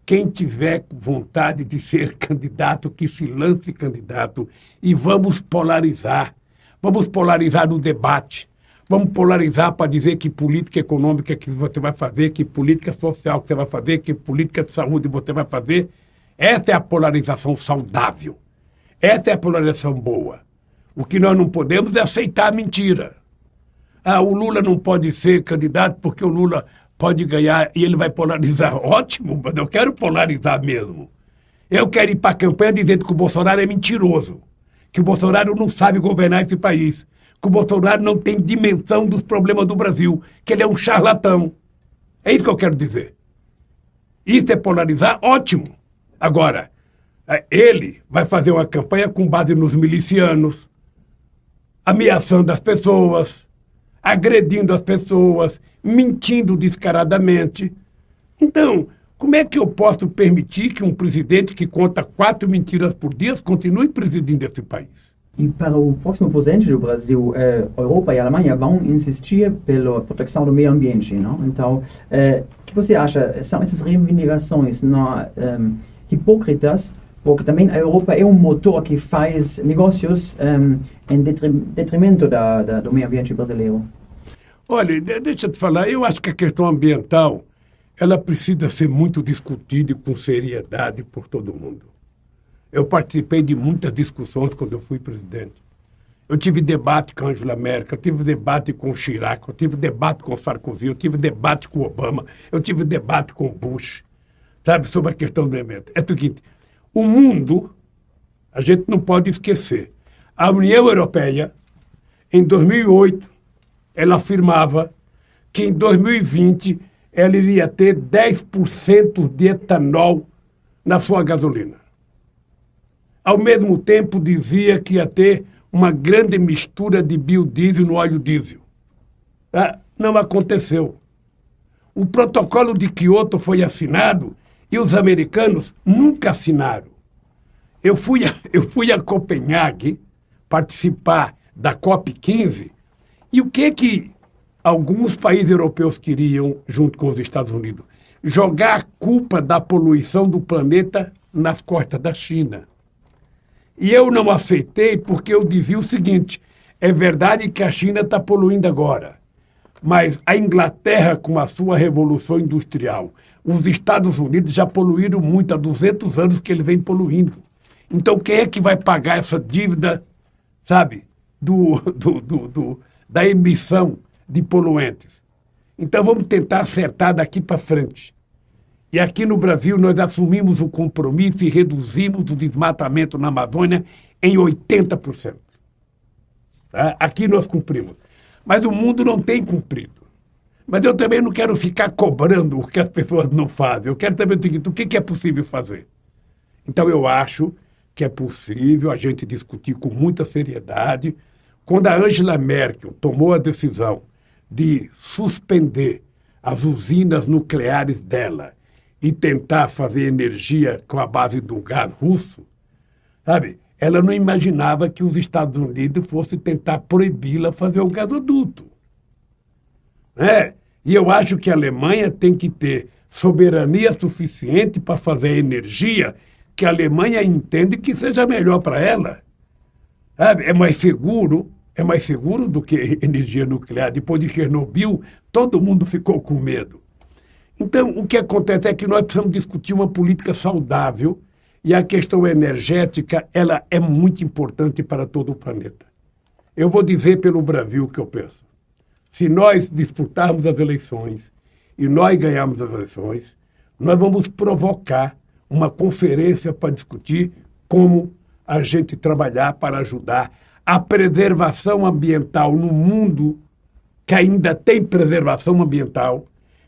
Quem tiver vontade de ser [laughs] candidato, que se lance candidato e vamos polarizar. Vamos polarizar no debate. Vamos polarizar para dizer que política econômica que você vai fazer, que política social que você vai fazer, que política de saúde você vai fazer. Essa é a polarização saudável. Essa é a polarização boa. O que nós não podemos é aceitar a mentira. Ah, o Lula não pode ser candidato porque o Lula pode ganhar e ele vai polarizar. [laughs] Ótimo, mas eu quero polarizar mesmo. Eu quero ir para a campanha dizendo que o Bolsonaro é mentiroso, que o Bolsonaro não sabe governar esse país, que o Bolsonaro não tem dimensão dos problemas do Brasil, que ele é um charlatão. É isso que eu quero dizer. Isso é polarizar? Ótimo. Agora, é, ele vai fazer uma campanha com base nos milicianos, ameaçando as pessoas, agredindo as pessoas, mentindo descaradamente. Então, como é que eu posso permitir que um presidente que conta quatro mentiras por dia continue presidindo esse país? E para o próximo presidente do Brasil, eh, Europa e Alemanha vão insistir pela proteção do meio ambiente, não? Então, eh, o que você acha? São essas reivindicações não, eh, hipócritas porque também a Europa é um motor que faz negócios um, em detrimento da, da, do meio ambiente brasileiro. Olha, deixa eu te falar, eu acho que a questão ambiental ela precisa ser muito discutida e com seriedade por todo mundo. Eu participei de muitas discussões quando eu fui presidente. Eu tive debate com a Angela Merkel, eu tive debate com o Chirac, eu tive debate com o Sarkozy, eu tive debate com o Obama, eu tive debate com o Bush, sabe, sobre a questão do ambiente. É o seguinte, o mundo, a gente não pode esquecer, a União Europeia, em 2008, ela afirmava que em 2020 ela iria ter 10% de etanol na sua gasolina. Ao mesmo tempo, dizia que ia ter uma grande mistura de biodiesel no óleo diesel. Ah, não aconteceu. O protocolo de Kyoto foi assinado e os americanos nunca assinaram. Eu fui a, [laughs] eu fui a Copenhague participar da COP15 e o que que alguns países europeus queriam, junto com os Estados Unidos? Jogar a culpa da poluição do planeta nas costas da China. E eu não aceitei porque eu dizia o seguinte: é verdade que a China está poluindo agora, mas a Inglaterra, com a sua revolução industrial, os Estados Unidos já poluíram muito há 200 anos que eles vêm poluindo. Então, quem é que vai pagar essa dívida, sabe, do, [laughs] do, do, do da emissão de poluentes? Então, vamos tentar acertar daqui para frente. E aqui no Brasil, nós assumimos o compromisso e reduzimos o desmatamento na Amazônia em 80%. Tá? Aqui nós cumprimos. Mas o mundo não tem cumprido. Mas eu também não quero ficar cobrando o que as pessoas não fazem. Eu quero saber o seguinte: o que é possível fazer? Então, eu acho que é possível a gente discutir com muita seriedade. Quando a Angela Merkel tomou a decisão de suspender as usinas nucleares dela e tentar fazer energia com a base do gás russo, sabe? Ela não imaginava que os Estados Unidos fossem tentar proibi-la fazer o gasoduto. Né? E eu acho que a Alemanha tem que ter soberania suficiente para fazer energia que a Alemanha entende que seja melhor para ela. É mais seguro, é mais seguro do que [laughs] energia nuclear. Depois de Chernobyl, todo mundo ficou com medo. Então, o que acontece é que nós precisamos discutir uma política saudável e a questão energética ela é muito importante para todo o planeta. Eu vou dizer pelo Brasil o que eu penso. Se nós disputarmos as eleições e nós ganharmos as eleições, nós vamos provocar uma conferência para discutir como a gente trabalhar para ajudar a preservação ambiental no mundo que ainda tem preservação ambiental,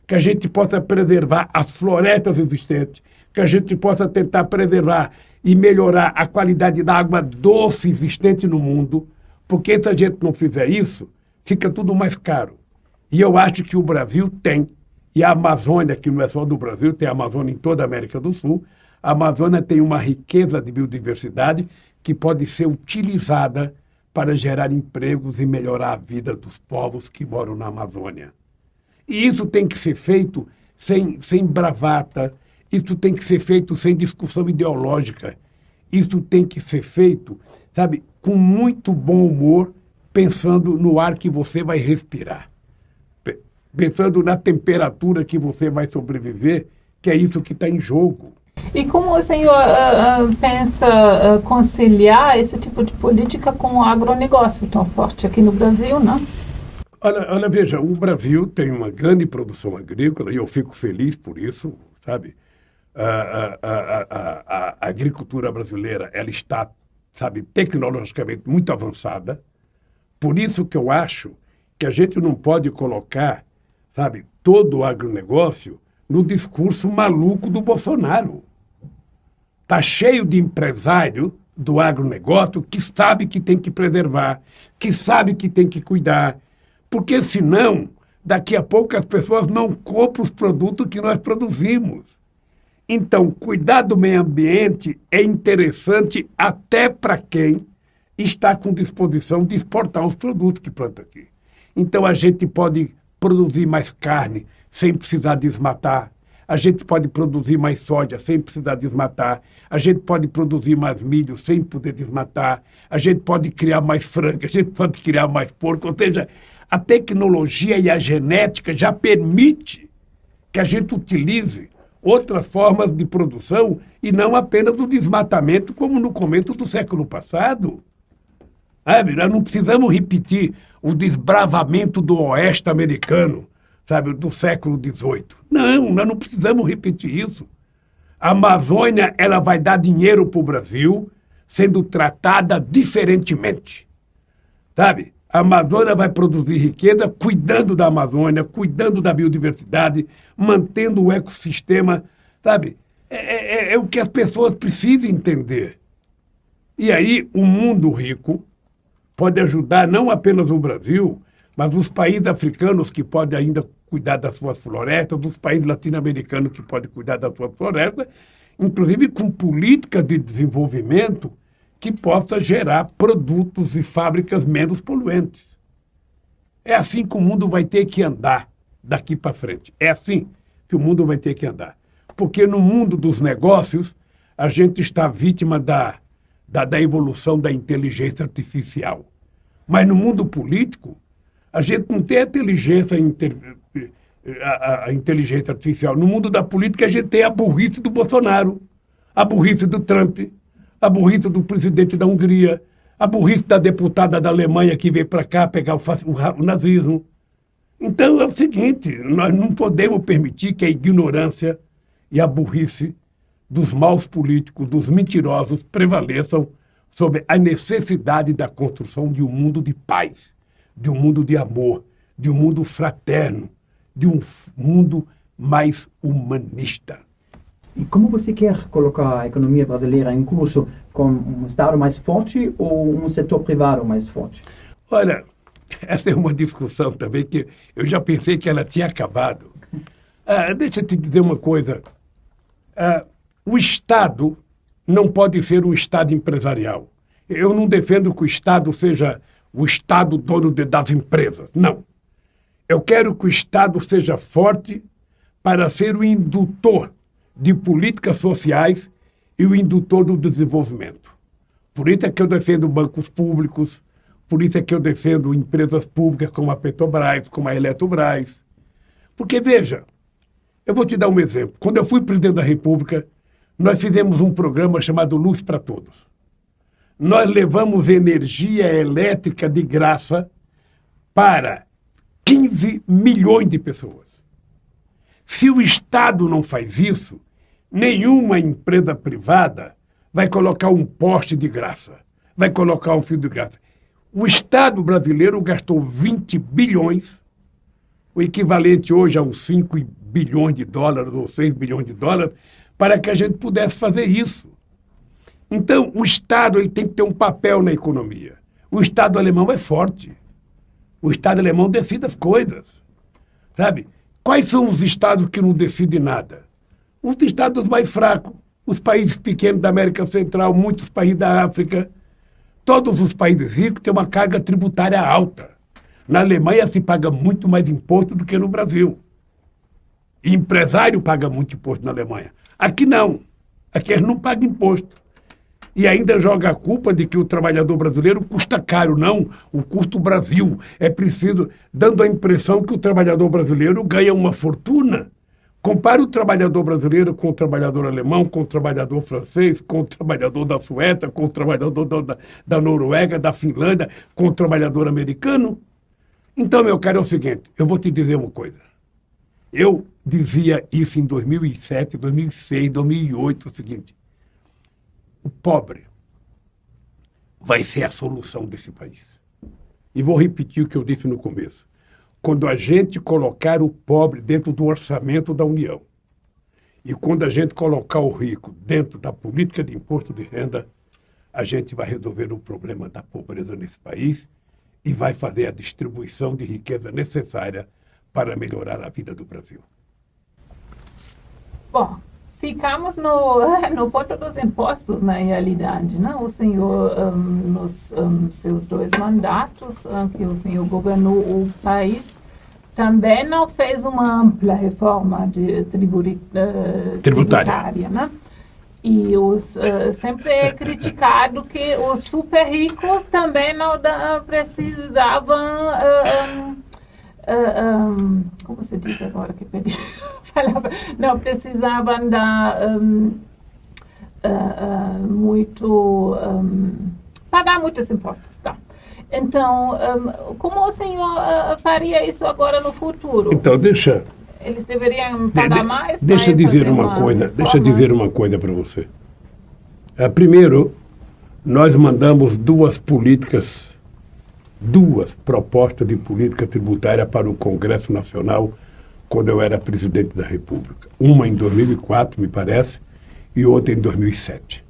que a gente possa preservar as florestas existentes, que a gente possa tentar preservar e melhorar a qualidade da água doce existente no mundo, porque se a gente não fizer isso, fica tudo mais caro. E eu acho que o Brasil tem, e a Amazônia, que não é só do Brasil, tem a Amazônia em toda a América do Sul, a Amazônia tem uma riqueza de biodiversidade que pode ser utilizada para gerar empregos e melhorar a vida dos povos que moram na Amazônia. E isso tem que ser feito sem, sem bravata, isso tem que ser feito sem discussão ideológica. Isso tem que ser feito, sabe, com muito bom humor, pensando no ar que você vai respirar. Pensando na temperatura que você vai sobreviver, que é isso que está em jogo. E como o senhor uh, uh, pensa uh, conciliar esse tipo de política com o agronegócio tão forte aqui no Brasil, não? Olha, olha, veja, o Brasil tem uma grande produção agrícola e eu fico feliz por isso, sabe? a, a, a, a, agricultura brasileira ela está, sabe, tecnologicamente muito avançada. Por isso que eu acho que a gente não pode colocar, sabe, todo o agronegócio no discurso maluco do Bolsonaro. Está cheio de empresário do agronegócio que sabe que tem que preservar, que sabe que tem que cuidar, porque senão, daqui a pouco as pessoas não compram os produtos que nós produzimos. Então, cuidar do meio ambiente é interessante até para quem está com disposição de exportar os produtos que planta aqui. Então, a gente pode produzir mais carne sem precisar desmatar. A gente pode produzir mais soja sem precisar desmatar. A gente pode produzir mais milho sem poder desmatar. A gente pode criar mais frango. [laughs] A gente pode criar mais porco. Ou seja, a tecnologia e a genética já permite que a gente utilize outras formas de produção e não apenas do desmatamento, como no começo do século passado. Sabe? Nós não precisamos repetir o desbravamento do oeste americano, sabe, do século XVIII. Não, nós não precisamos repetir isso. A Amazônia ela vai dar dinheiro para o Brasil sendo tratada diferentemente. Sabe? A Amazônia vai produzir riqueza cuidando da Amazônia, cuidando da biodiversidade, mantendo o ecossistema, sabe? É, é, é, é o que as pessoas precisam entender. E aí o mundo rico pode ajudar não apenas o Brasil, mas os países africanos que podem ainda cuidar das suas florestas, os países latino-americanos que podem cuidar das suas florestas, inclusive com políticas de desenvolvimento que possa gerar produtos e fábricas menos poluentes. É assim que o mundo vai ter que andar daqui para frente. É assim que o mundo vai ter que andar. Porque no mundo dos negócios, a gente está vítima da, da, da evolução da inteligência artificial. Mas no mundo político, a gente não tem inteligência, a, a inteligência artificial. No mundo da política, a gente tem a burrice do Bolsonaro, a burrice do Trump, a burrice do presidente da Hungria, a burrice da deputada da Alemanha que veio para cá pegar o, o, o nazismo. Então é o seguinte: nós não podemos permitir que a ignorância e a burrice dos maus políticos, dos mentirosos, prevaleçam sobre a necessidade da construção de um mundo de paz, de um mundo de amor, de um mundo fraterno, de um mundo mais humanista. E como você quer colocar a economia brasileira em curso com um Estado mais forte ou um setor privado mais forte? Olha, essa é uma discussão também que eu já pensei que ela tinha acabado. Ah, deixa eu te dizer uma coisa. uh, o Estado não pode ser um Estado empresarial. Eu não defendo que o Estado seja o Estado dono de, das empresas. Não. Eu quero que o Estado seja forte para ser o indutor de políticas sociais e o indutor do desenvolvimento. Por isso é que eu defendo bancos públicos, por isso é que eu defendo empresas públicas como a Petrobras, como a Eletrobras. Porque, veja, eu vou te dar um exemplo. Quando eu fui presidente da República, nós fizemos um programa chamado Luz para Todos. Nós levamos energia elétrica de graça para 15 milhões de pessoas. Se o Estado não faz isso, nenhuma empresa privada vai colocar um poste de graça, vai colocar um fio de graça. O Estado brasileiro gastou 20 bilhões, o equivalente hoje a uns 5 bilhões de dólares ou 6 bilhões de dólares, para que a gente pudesse fazer isso. Então, o Estado ele tem que ter um papel na economia. O Estado alemão é forte. O Estado alemão decide as coisas. Sabe? Quais são os estados que não decidem nada? Os estados mais fracos, os países pequenos da América Central, muitos países da África. Todos os países ricos têm uma carga tributária alta. Na Alemanha se paga muito mais imposto do que no Brasil. E empresário paga muito imposto na Alemanha. Aqui não. Aqui eles não pagam imposto. E ainda joga a culpa de que o trabalhador brasileiro custa caro. Não, o custo Brasil. É preciso, dando a impressão que o trabalhador brasileiro ganha uma fortuna Compare o trabalhador brasileiro com o trabalhador alemão, com o trabalhador francês, com o trabalhador da Suécia, com o trabalhador da, da Noruega, da Finlândia, com o trabalhador americano. Então, meu caro, é o seguinte: eu vou te dizer uma coisa. Eu dizia isso em 2007, 2006, 2008, o seguinte: o pobre vai ser a solução desse país. E vou repetir o que eu disse no começo quando a gente colocar o pobre dentro do orçamento da União e quando a gente colocar o rico dentro da política de imposto de renda, a gente vai resolver o problema da pobreza nesse país e vai fazer a distribuição de riqueza necessária para melhorar a vida do Brasil. Bom, ficamos no, [laughs] no ponto dos impostos, na realidade. Né? O senhor, um, nos um, seus dois mandatos, um, que o senhor governou o país, também não fez uma ampla reforma de triburi, uh, tributária. tributária né? E os, uh, sempre é criticado que os super ricos também não da, precisavam uh, uh, um, como se diz agora que pedi [laughs] não precisavam dar um, uh, uh, muito um, pagar muitos impostos tá. Então como o senhor faria isso agora no futuro? Então deixa. Eles deveriam pagar de, de, mais deixa dizer uma, uma coisa deixa dizer uma coisa para você. Primeiro nós mandamos duas políticas duas propostas de política tributária para o Congresso Nacional quando eu era presidente da República. Uma em 2004, me parece, e outra em 2007.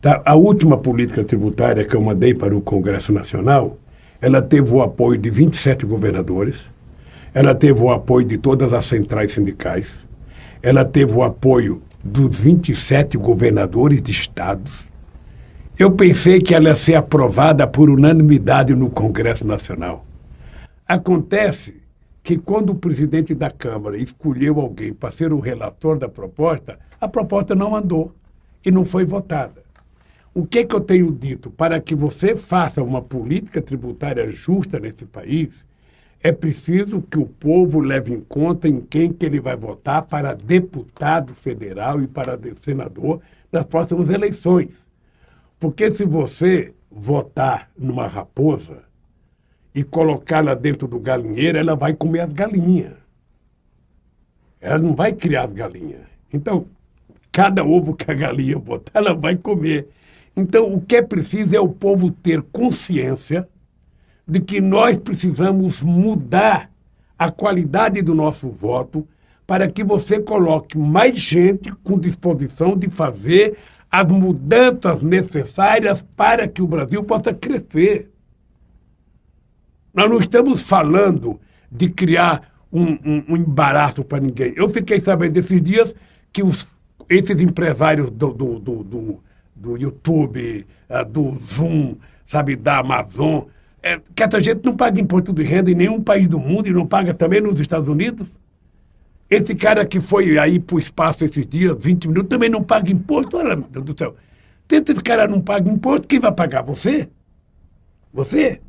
Tá? A última política tributária que eu mandei para o Congresso Nacional, ela teve o apoio de 27 governadores, ela teve o apoio de todas as centrais sindicais, ela teve o apoio dos 27 governadores de estados, eu pensei que ela ia ser aprovada por unanimidade no Congresso Nacional. Acontece que quando o presidente da Câmara escolheu alguém para ser o relator da proposta, a proposta não andou e não foi votada. O que, que eu tenho dito? Para que você faça uma política tributária justa nesse país, é preciso que o povo leve em conta em quem que ele vai votar para deputado federal e para senador nas próximas eleições. Porque se você votar numa raposa e colocá-la dentro do galinheiro, ela vai comer as galinhas. Ela não vai criar as galinhas. Então, cada ovo que a galinha botar, ela vai comer. Então, o que é preciso é o povo ter consciência de que nós precisamos mudar a qualidade do nosso voto para que você coloque mais gente com disposição de fazer as mudanças necessárias para que o Brasil possa crescer. Nós não estamos falando de criar um, um, um embaraço para ninguém. Eu fiquei sabendo esses dias que os esses empresários do, do, do, do, do YouTube, uh, do Zoom, sabe, da Amazon, é, que essa gente não paga imposto de renda em nenhum país do mundo e não paga também nos Estados Unidos. Esse cara que foi aí para o espaço esses dias, 20 minutos, também não paga imposto. Olha, meu Deus do céu. Tenta esse cara não paga imposto, quem vai pagar? Você? Você?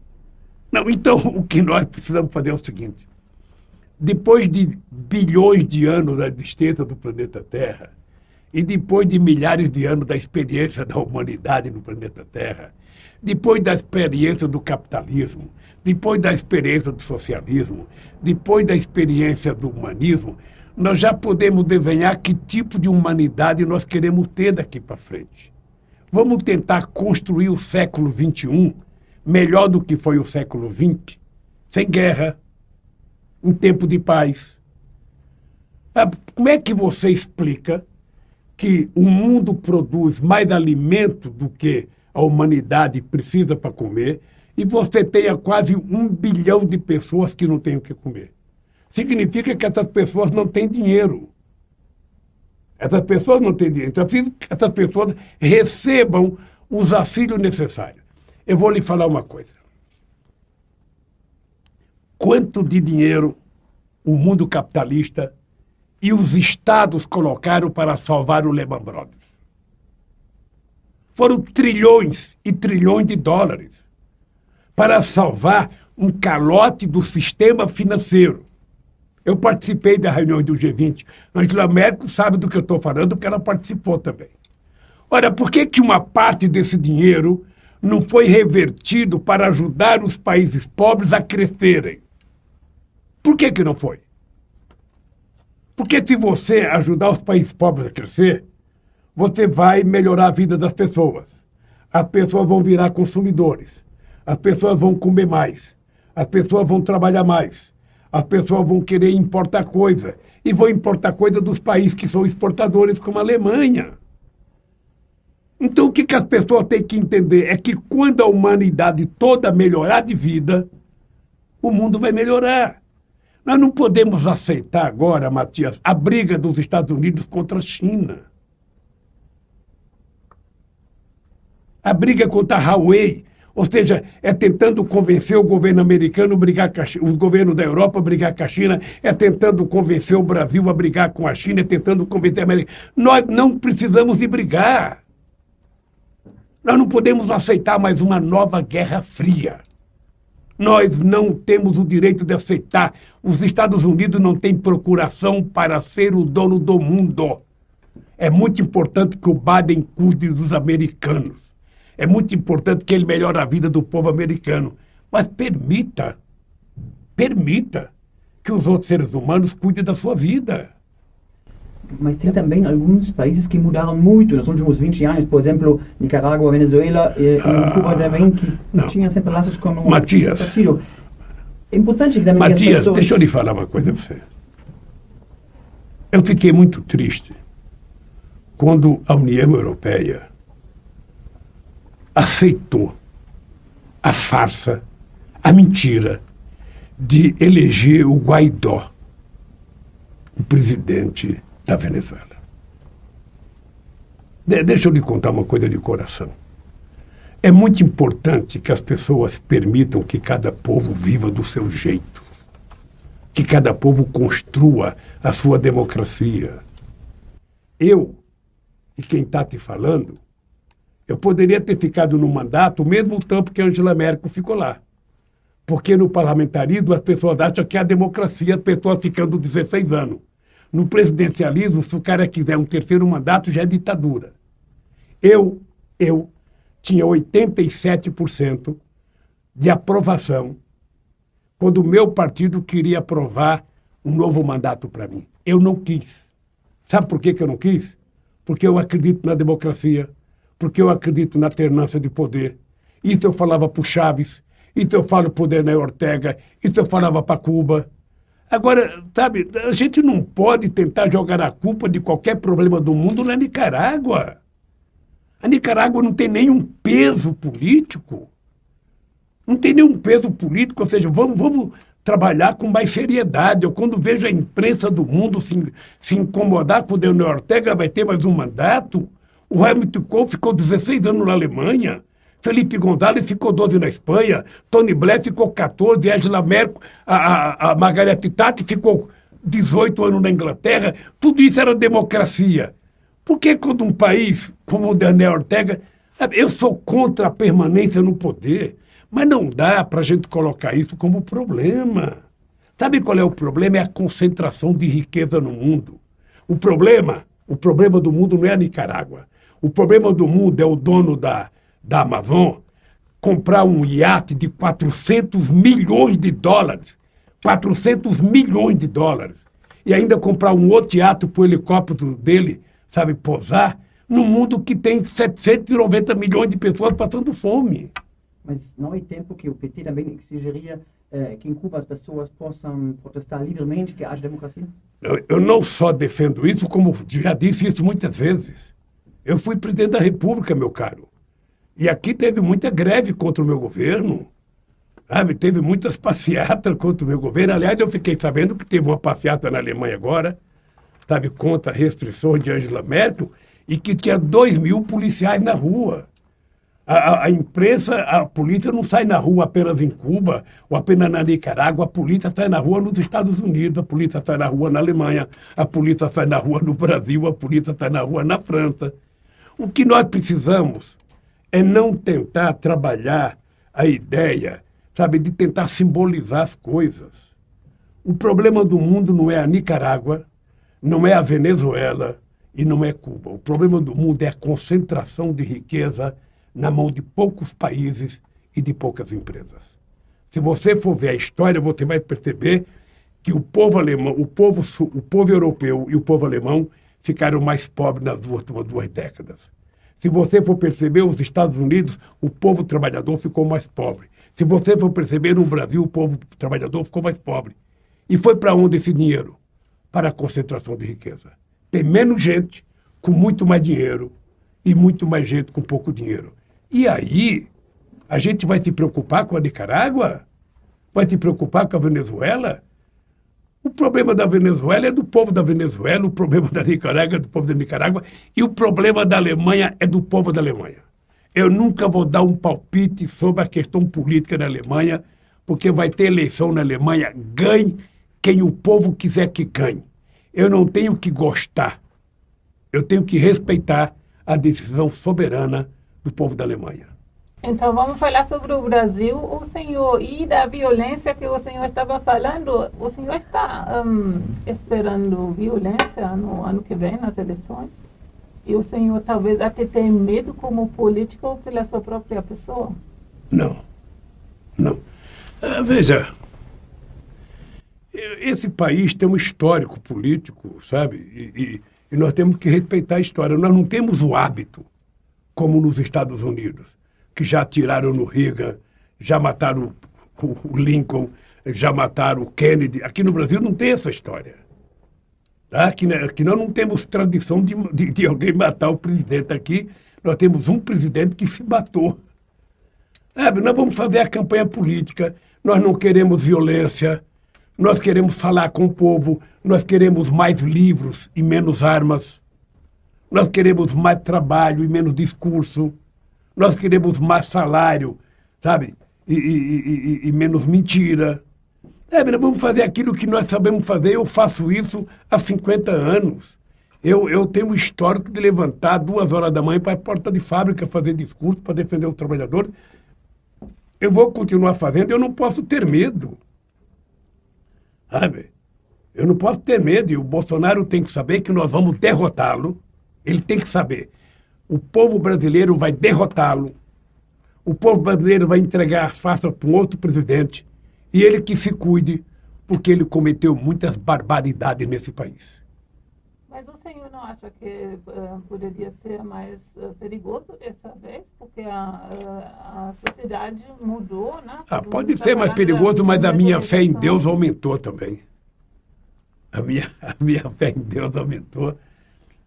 Não, então [laughs] o que nós precisamos fazer é o seguinte: depois de bilhões de anos da existência do planeta Terra, e depois de milhares de anos da experiência da humanidade no planeta Terra, depois da experiência do capitalismo, depois da experiência do socialismo, depois da experiência do humanismo, nós já podemos desenhar que tipo de humanidade nós queremos ter daqui para frente. Vamos tentar construir o século XXI melhor do que foi o século XX, sem guerra, em tempo de paz. Ah, como é que você explica que o mundo produz mais alimento do que a humanidade precisa para comer e você tenha quase um bilhão de pessoas que não têm o que comer? Significa que essas pessoas não têm dinheiro. Essas pessoas não têm dinheiro. Então é preciso que essas pessoas recebam os auxílios necessários. Eu vou lhe falar uma coisa. Quanto de dinheiro o mundo capitalista e os estados colocaram para salvar o Lehman Brothers? Foram trilhões e trilhões de dólares para salvar um calote do sistema financeiro. Eu participei da reunião do G20. Angela Merkel sabe do que eu estou falando, porque ela participou também. Ora, por que, que uma parte desse dinheiro não foi revertido para ajudar os países pobres a crescerem? Por que, que não foi? Porque se você ajudar os países pobres a crescer, você vai melhorar a vida das pessoas. As pessoas vão virar consumidores. As pessoas vão comer mais. As pessoas vão trabalhar mais. As pessoas vão querer importar coisa. E vão importar coisa dos países que são exportadores, como a Alemanha. Então, o que, que as pessoas têm que entender é que quando a humanidade toda melhorar de vida, o mundo vai melhorar. Nós não podemos aceitar agora, Matias, a briga dos Estados Unidos contra a China. A briga contra a Huawei, ou seja, é tentando convencer o governo americano a brigar com a China, o governo da Europa a brigar com a China, é tentando convencer o Brasil a brigar com a China, é tentando convencer a América. Nós não precisamos de brigar. Nós não podemos aceitar mais uma nova guerra fria. Nós não temos o direito de aceitar. Os Estados Unidos não têm procuração para ser o dono do mundo. É muito importante que o Biden cuide dos americanos. É muito importante que ele melhore a vida do povo americano. Mas permita, permita que os outros seres humanos cuidem da sua vida. Mas tem também alguns países que mudaram muito nos últimos 20 anos, por exemplo, Nicarágua, Venezuela e, ah, Cuba também, que não. tinham sempre laços com o Matias, partido. É importante que também Matias, pessoas... deixa eu lhe falar uma coisa para você. Eu fiquei muito triste quando a União Europeia aceitou a farsa, a mentira de eleger o Guaidó, o presidente da Venezuela. De deixa eu lhe contar uma coisa de coração. É muito importante que as pessoas permitam que cada povo viva do seu jeito, que cada povo construa a sua democracia. Eu, e quem está te falando, eu poderia ter ficado no mandato o mesmo tempo que Angela Merkel ficou lá. Porque no parlamentarismo as pessoas acham que é a democracia, as pessoas ficando 16 anos. No presidencialismo, se o cara quiser um terceiro mandato, já é ditadura. Eu, eu tinha 87% de aprovação quando o meu partido queria aprovar um novo mandato para mim. Eu não quis. Sabe por que, que eu não quis? Porque eu acredito na democracia, porque eu acredito na alternância de poder. Isso eu falava para o Chaves, isso eu falo para o Daniel Ortega, isso eu falava para Cuba. Agora, sabe, a gente não pode tentar jogar a culpa de qualquer problema do mundo na Nicarágua. A Nicarágua não tem nenhum peso político. Não tem nenhum peso político, ou seja, vamos, vamos trabalhar com mais seriedade. Eu, quando vejo a imprensa do mundo se, se incomodar com o Daniel Ortega, vai ter mais um mandato. O Hamilton Kohl ficou 16 anos na Alemanha. Felipe González ficou 12 na Espanha. Tony Blair ficou 14. Angela Merkel, a, a, a Margaret ficou 18 anos na Inglaterra. Tudo isso era democracia. Por que quando um país como o Daniel Ortega... Sabe, eu sou contra a permanência no poder. Mas não dá para a gente colocar isso como problema. Sabe qual é o problema? É a concentração de riqueza no mundo. O problema, o problema do mundo não é a Nicarágua. O problema do mundo é o dono da, da Amazon comprar um iate de 400 milhões de dólares. 400 milhões de dólares. E ainda comprar um outro iate para o helicóptero dele, sabe, posar, num mundo que tem 790 milhões de pessoas passando fome. Mas não é tempo que o PT também exigiria eh, que em Cuba as pessoas possam protestar livremente, que haja democracia? Eu, eu não só defendo isso, como já disse isso muitas vezes. Eu fui presidente da República, meu caro. E aqui teve muita greve contra o meu governo. Sabe? Teve muitas passeatas contra o meu governo. Aliás, eu fiquei sabendo que teve uma passeata na Alemanha agora, sabe, contra restrições de Angela Merkel, e que tinha dois mil policiais na rua. A, a, imprensa, a polícia não sai na rua apenas em Cuba ou apenas na Nicarágua, a polícia sai na rua nos Estados Unidos, a polícia sai na rua na Alemanha, a polícia sai na rua no Brasil, a polícia sai na rua na França. O que nós precisamos é não tentar trabalhar a ideia, sabe, de tentar simbolizar as coisas. O problema do mundo não é a Nicarágua, não é a Venezuela e não é Cuba. O problema do mundo é a concentração de riqueza na mão de poucos países e de poucas empresas. Se você for ver a história, você vai perceber que o povo alemão, o povo, o povo europeu e o povo alemão ficaram mais pobres nas duas, duas décadas. Se você for perceber, os Estados Unidos, o povo trabalhador ficou mais pobre. Se você for perceber, no Brasil, o povo trabalhador ficou mais pobre. E foi para onde esse dinheiro? Para a concentração de riqueza. Tem menos gente com muito mais dinheiro e muito mais gente com pouco dinheiro. E aí, a gente vai te preocupar com a Nicarágua? Vai te preocupar com a Venezuela? O problema da Venezuela é do povo da Venezuela, o problema da Nicarágua é do povo da Nicarágua, e o problema da Alemanha é do povo da Alemanha. Eu nunca vou dar um palpite sobre a questão política na Alemanha, porque vai ter eleição na Alemanha, ganhe quem o povo quiser que ganhe. Eu não tenho que gostar, eu tenho que respeitar a decisão soberana do povo da Alemanha. Então vamos falar sobre o Brasil, o senhor e da violência que o senhor estava falando. O senhor está um, esperando violência no ano que vem nas eleições? E o senhor talvez até tem medo como político pela sua própria pessoa? Não, não. Uh, veja, esse país tem um histórico político, sabe? E, e, e nós temos que respeitar a história. Nós não temos o hábito como nos Estados Unidos, que já tiraram no Reagan, já mataram o, Lincoln, já mataram o Kennedy. Aqui no Brasil não tem essa história. Tá? Aqui, aqui nós não temos tradição de, de, de alguém matar o presidente. Aqui nós temos um presidente que se matou. É, nós vamos fazer a campanha política, nós não queremos violência, nós queremos falar com o povo, nós queremos mais livros e menos armas. Nós queremos mais trabalho e menos discurso. Nós queremos mais salário, sabe? E, e, e, e menos mentira. É, vamos fazer aquilo que nós sabemos fazer. Eu faço isso há 50 anos. Eu, eu tenho um histórico de levantar duas horas da manhã para a porta de fábrica fazer discurso para defender os trabalhadores. Eu vou continuar fazendo, eu não posso ter medo. Sabe? Eu não posso ter medo e o Bolsonaro tem que saber que nós vamos derrotá-lo ele tem que saber. O povo brasileiro vai derrotá-lo. O povo brasileiro vai entregar farsa para um outro presidente. E ele que se cuide, porque ele cometeu muitas barbaridades nesse país. Mas o senhor não acha que uh, poderia ser mais uh, perigoso dessa vez? Porque a, uh, a sociedade mudou, né? Ah, pode ser mais perigoso, mas a minha fé em Deus aumentou também. A minha, [laughs] a minha fé em Deus aumentou.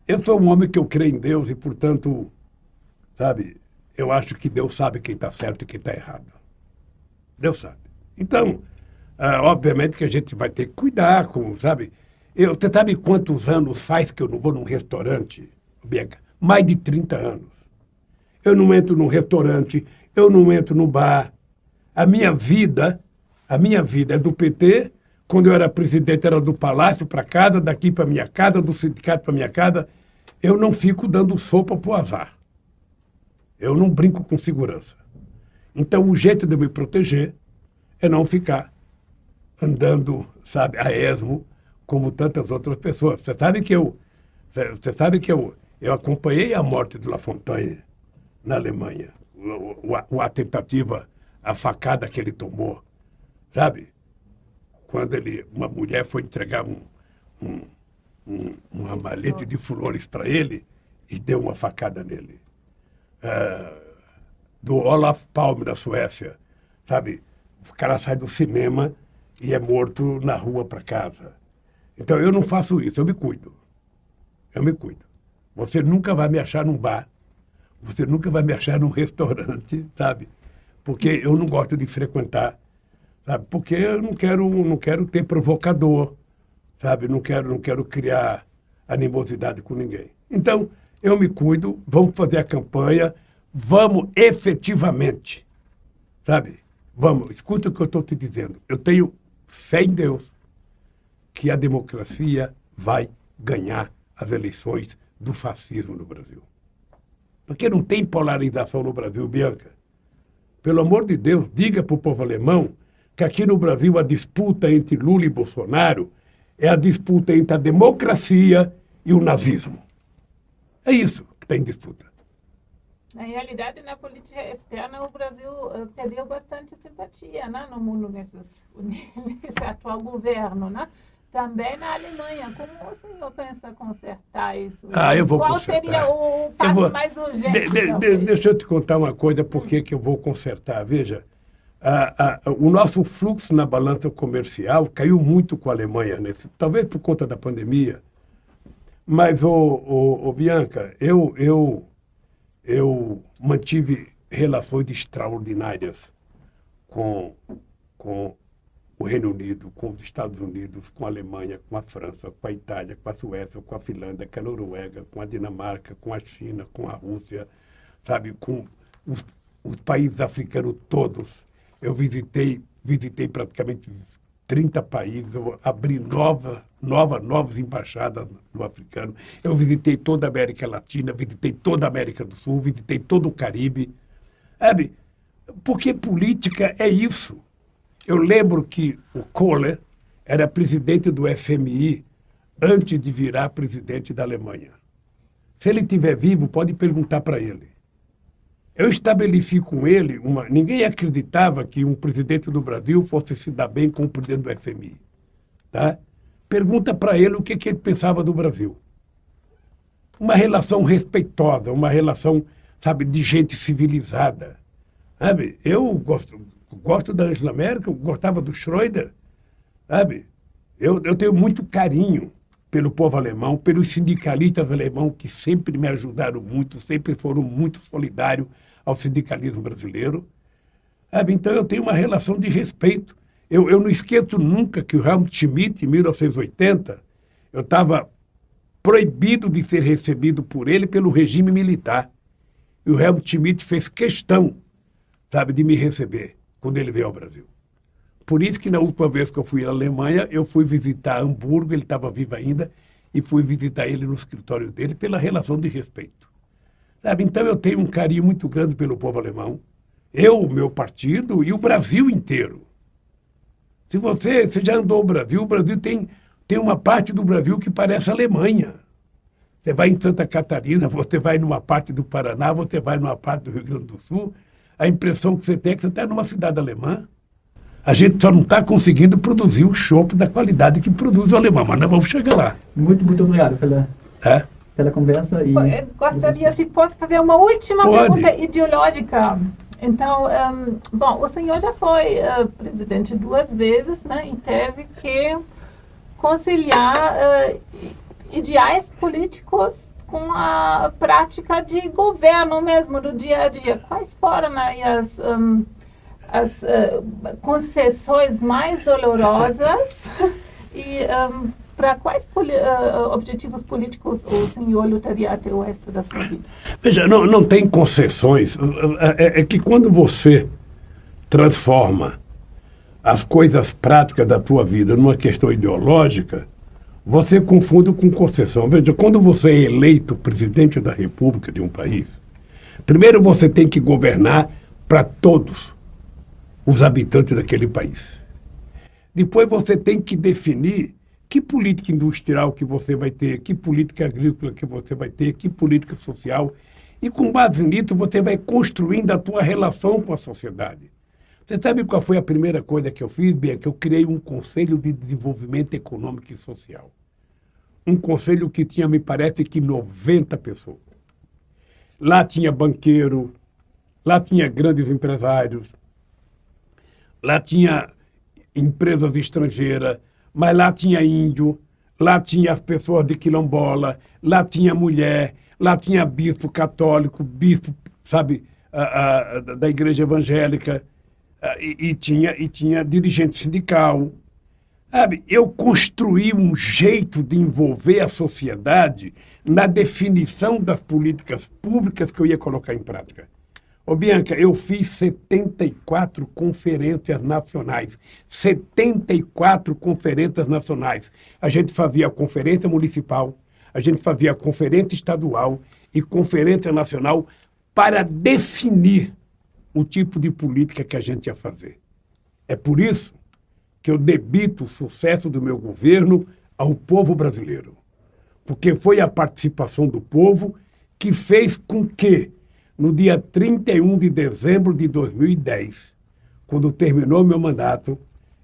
Eu sou um homem que eu creio em Deus e, portanto, sabe, eu acho que Deus sabe quem está certo e quem está errado. Deus sabe. Então, ah, obviamente que a gente vai ter que cuidar, com, sabe? Eu, você sabe quantos anos faz que eu não vou num restaurante, Bianca? Mais de 30 anos. Eu não entro num restaurante, eu não entro no bar. A minha vida, a minha vida é do PT. Quando eu era presidente, era do palácio para casa, daqui para minha casa, do sindicato para minha casa. Eu não fico dando sopa para o azar. Eu não brinco com segurança. Então, o jeito de me proteger é não ficar andando, sabe, a esmo, como tantas outras pessoas. Você sabe que eu, você sabe que eu, eu acompanhei a morte de La Fontaine na Alemanha, o, o, a tentativa, a facada que ele tomou, sabe? Quando ele, uma mulher foi entregar um, um, um uma maleta de flores para ele e deu uma facada nele. Uh, do Olaf Palme, da Suécia, sabe? O cara sai do cinema e é morto na rua para casa. Então eu não faço isso, eu me cuido. Eu me cuido. Você nunca vai me achar num bar, você nunca vai me achar num restaurante, sabe? Porque eu não gosto de frequentar, sabe? Porque eu não quero, não quero ter provocador, sabe? Não quero, não quero criar animosidade com ninguém. Então, eu me cuido, vamos fazer a campanha, vamos efetivamente, sabe? Vamos, escuta o que eu estou te dizendo. Eu tenho fé em Deus que a democracia vai ganhar as eleições do fascismo no Brasil. Porque não tem polarização no Brasil, Bianca. Pelo amor de Deus, diga para o povo alemão que aqui no Brasil a disputa entre Lula e Bolsonaro é a disputa entre a democracia e o nazismo. É isso que está em disputa. Na realidade, na política externa, o Brasil uh, perdeu bastante simpatia né, no mundo nesses, [laughs] nesse atual governo. Né? Também na Alemanha. Como o senhor pensa consertar isso? Ah, eu vou Qual consertar. seria o passo vou... mais urgente? De, de, de, deixa eu te contar uma coisa, por que, que eu vou consertar. Veja, a, a, o nosso fluxo na balança comercial caiu muito com a Alemanha, nesse, talvez por conta da pandemia. Mas, ô Bianca, eu, eu eu mantive relações extraordinárias com, com o Reino Unido, com os Estados Unidos, com a Alemanha, com a França, com a Itália, com a Suécia, com a Finlândia, com a Noruega, com a Dinamarca, com a China, com a Rússia, sabe, com os, os países africanos todos. Eu visitei, visitei praticamente 30 países, eu abri nova, nova, novas embaixadas no africano. Eu visitei toda a América Latina, visitei toda a América do Sul, visitei todo o Caribe. Sabe? Porque política é isso. Eu lembro que o Kohler era presidente do FMI antes de virar presidente da Alemanha. Se ele estiver vivo, pode perguntar para ele. Eu estabeleci com ele uma. Ninguém acreditava que um presidente do Brasil fosse se dar bem com o presidente do FMI. Tá? Pergunta para ele o que, que ele pensava do Brasil. Uma relação respeitosa, uma relação, sabe, de gente civilizada. Sabe? Eu gosto, gosto da Angela Merkel, gostava do Schroeder, sabe? Eu, eu tenho muito carinho pelo povo alemão, pelos sindicalistas alemãos que sempre me ajudaram muito, sempre foram muito solidários ao sindicalismo brasileiro. Sabe? Então eu tenho uma relação de respeito. Eu, eu não esqueço nunca que o Helmut Schmidt, em 1980, eu estava proibido de ser recebido por ele pelo regime militar. E o Helmut Schmidt fez questão, sabe, de me receber quando ele veio ao Brasil. Por isso que na última vez que eu fui à Alemanha, eu fui visitar Hamburgo, ele estava vivo ainda, e fui visitar ele no escritório dele pela relação de respeito. Sabe? Então eu tenho um carinho muito grande pelo povo alemão, eu, o meu partido e o Brasil inteiro. Se você, você já andou no Brasil, o Brasil tem, tem uma parte do Brasil que parece Alemanha. Você vai em Santa Catarina, você vai numa parte do Paraná, você vai numa parte do Rio Grande do Sul, a impressão que você tem é que você está numa cidade alemã. A gente só não está conseguindo produzir o chopp da qualidade que produz o alemão, mas nós vamos chegar lá. Muito, muito obrigado pela, É? pela conversa. E... Eu gostaria, se pode fazer uma última Pode. pergunta ideológica. Então, um, bom, o senhor já foi uh, presidente duas vezes, né, e teve que conciliar uh, ideais políticos com a prática de governo mesmo, do dia a dia. Quais foram aí as, um, as uh, concessões mais dolorosas [laughs] e um, para quais poli uh, objetivos políticos o senhor lutaria até o resto da sua vida? Veja, não, não tem concessões. É, é que quando você transforma as coisas práticas da tua vida numa questão ideológica, você confunde com concessão. Veja, quando você é eleito presidente da República de um país, primeiro você tem que governar para todos os habitantes daquele país. Depois você tem que definir que política industrial que você vai ter, que política agrícola que você vai ter, que política social. E com base nisso, você vai construindo a tua relação com a sociedade. Você sabe qual foi a primeira coisa que eu fiz, Bia? Que eu criei um Conselho de Desenvolvimento Econômico e Social. Um conselho que tinha, me parece, que 90 pessoas. Lá tinha banqueiro, lá tinha grandes empresários, lá tinha empresas estrangeiras, mas lá tinha índio, lá tinha as pessoas de quilombola, lá tinha mulher, lá tinha bispo católico, bispo, sabe, a, a, da igreja evangélica, a, e, e, tinha, e tinha dirigente sindical. Sabe, eu construí um jeito de envolver a sociedade na definição das políticas públicas que eu ia colocar em prática. Ô, Bianca, eu fiz 74 conferências nacionais. 74 conferências nacionais. A gente fazia conferência municipal, a gente fazia conferência estadual e conferência nacional para definir o tipo de política que a gente ia fazer. É por isso que eu debito o sucesso do meu governo ao povo brasileiro. Porque foi a participação do povo que fez com que no dia 31 de dezembro de 2010, quando terminou meu mandato,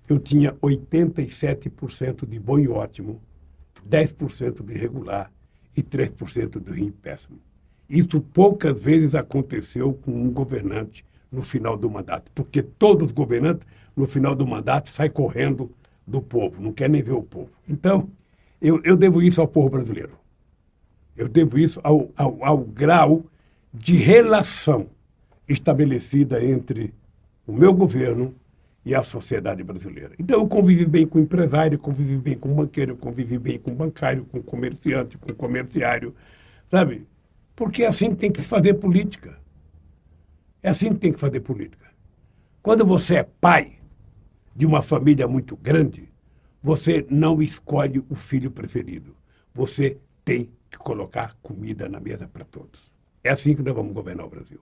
eu tinha 87% de bom e ótimo, 10% de regular e 3% de ruim e péssimo. Isso poucas vezes aconteceu com um governante no final do mandato, porque todos os governantes, no final do mandato, saem correndo do povo, não quer nem ver o povo. Então, eu, eu devo isso ao povo brasileiro. Eu devo isso ao, ao, ao grau de relação estabelecida entre o meu governo e a sociedade brasileira. Então, eu convivi bem com empresário, convivi bem com banqueiro, convivi bem com bancário, com comerciante, com comerciário, sabe? Porque é assim que tem que fazer política. É assim que tem que fazer política. Quando você é pai de uma família muito grande, você não escolhe o filho preferido. Você tem que colocar comida na mesa para todos. É assim que nós vamos governar o Brasil.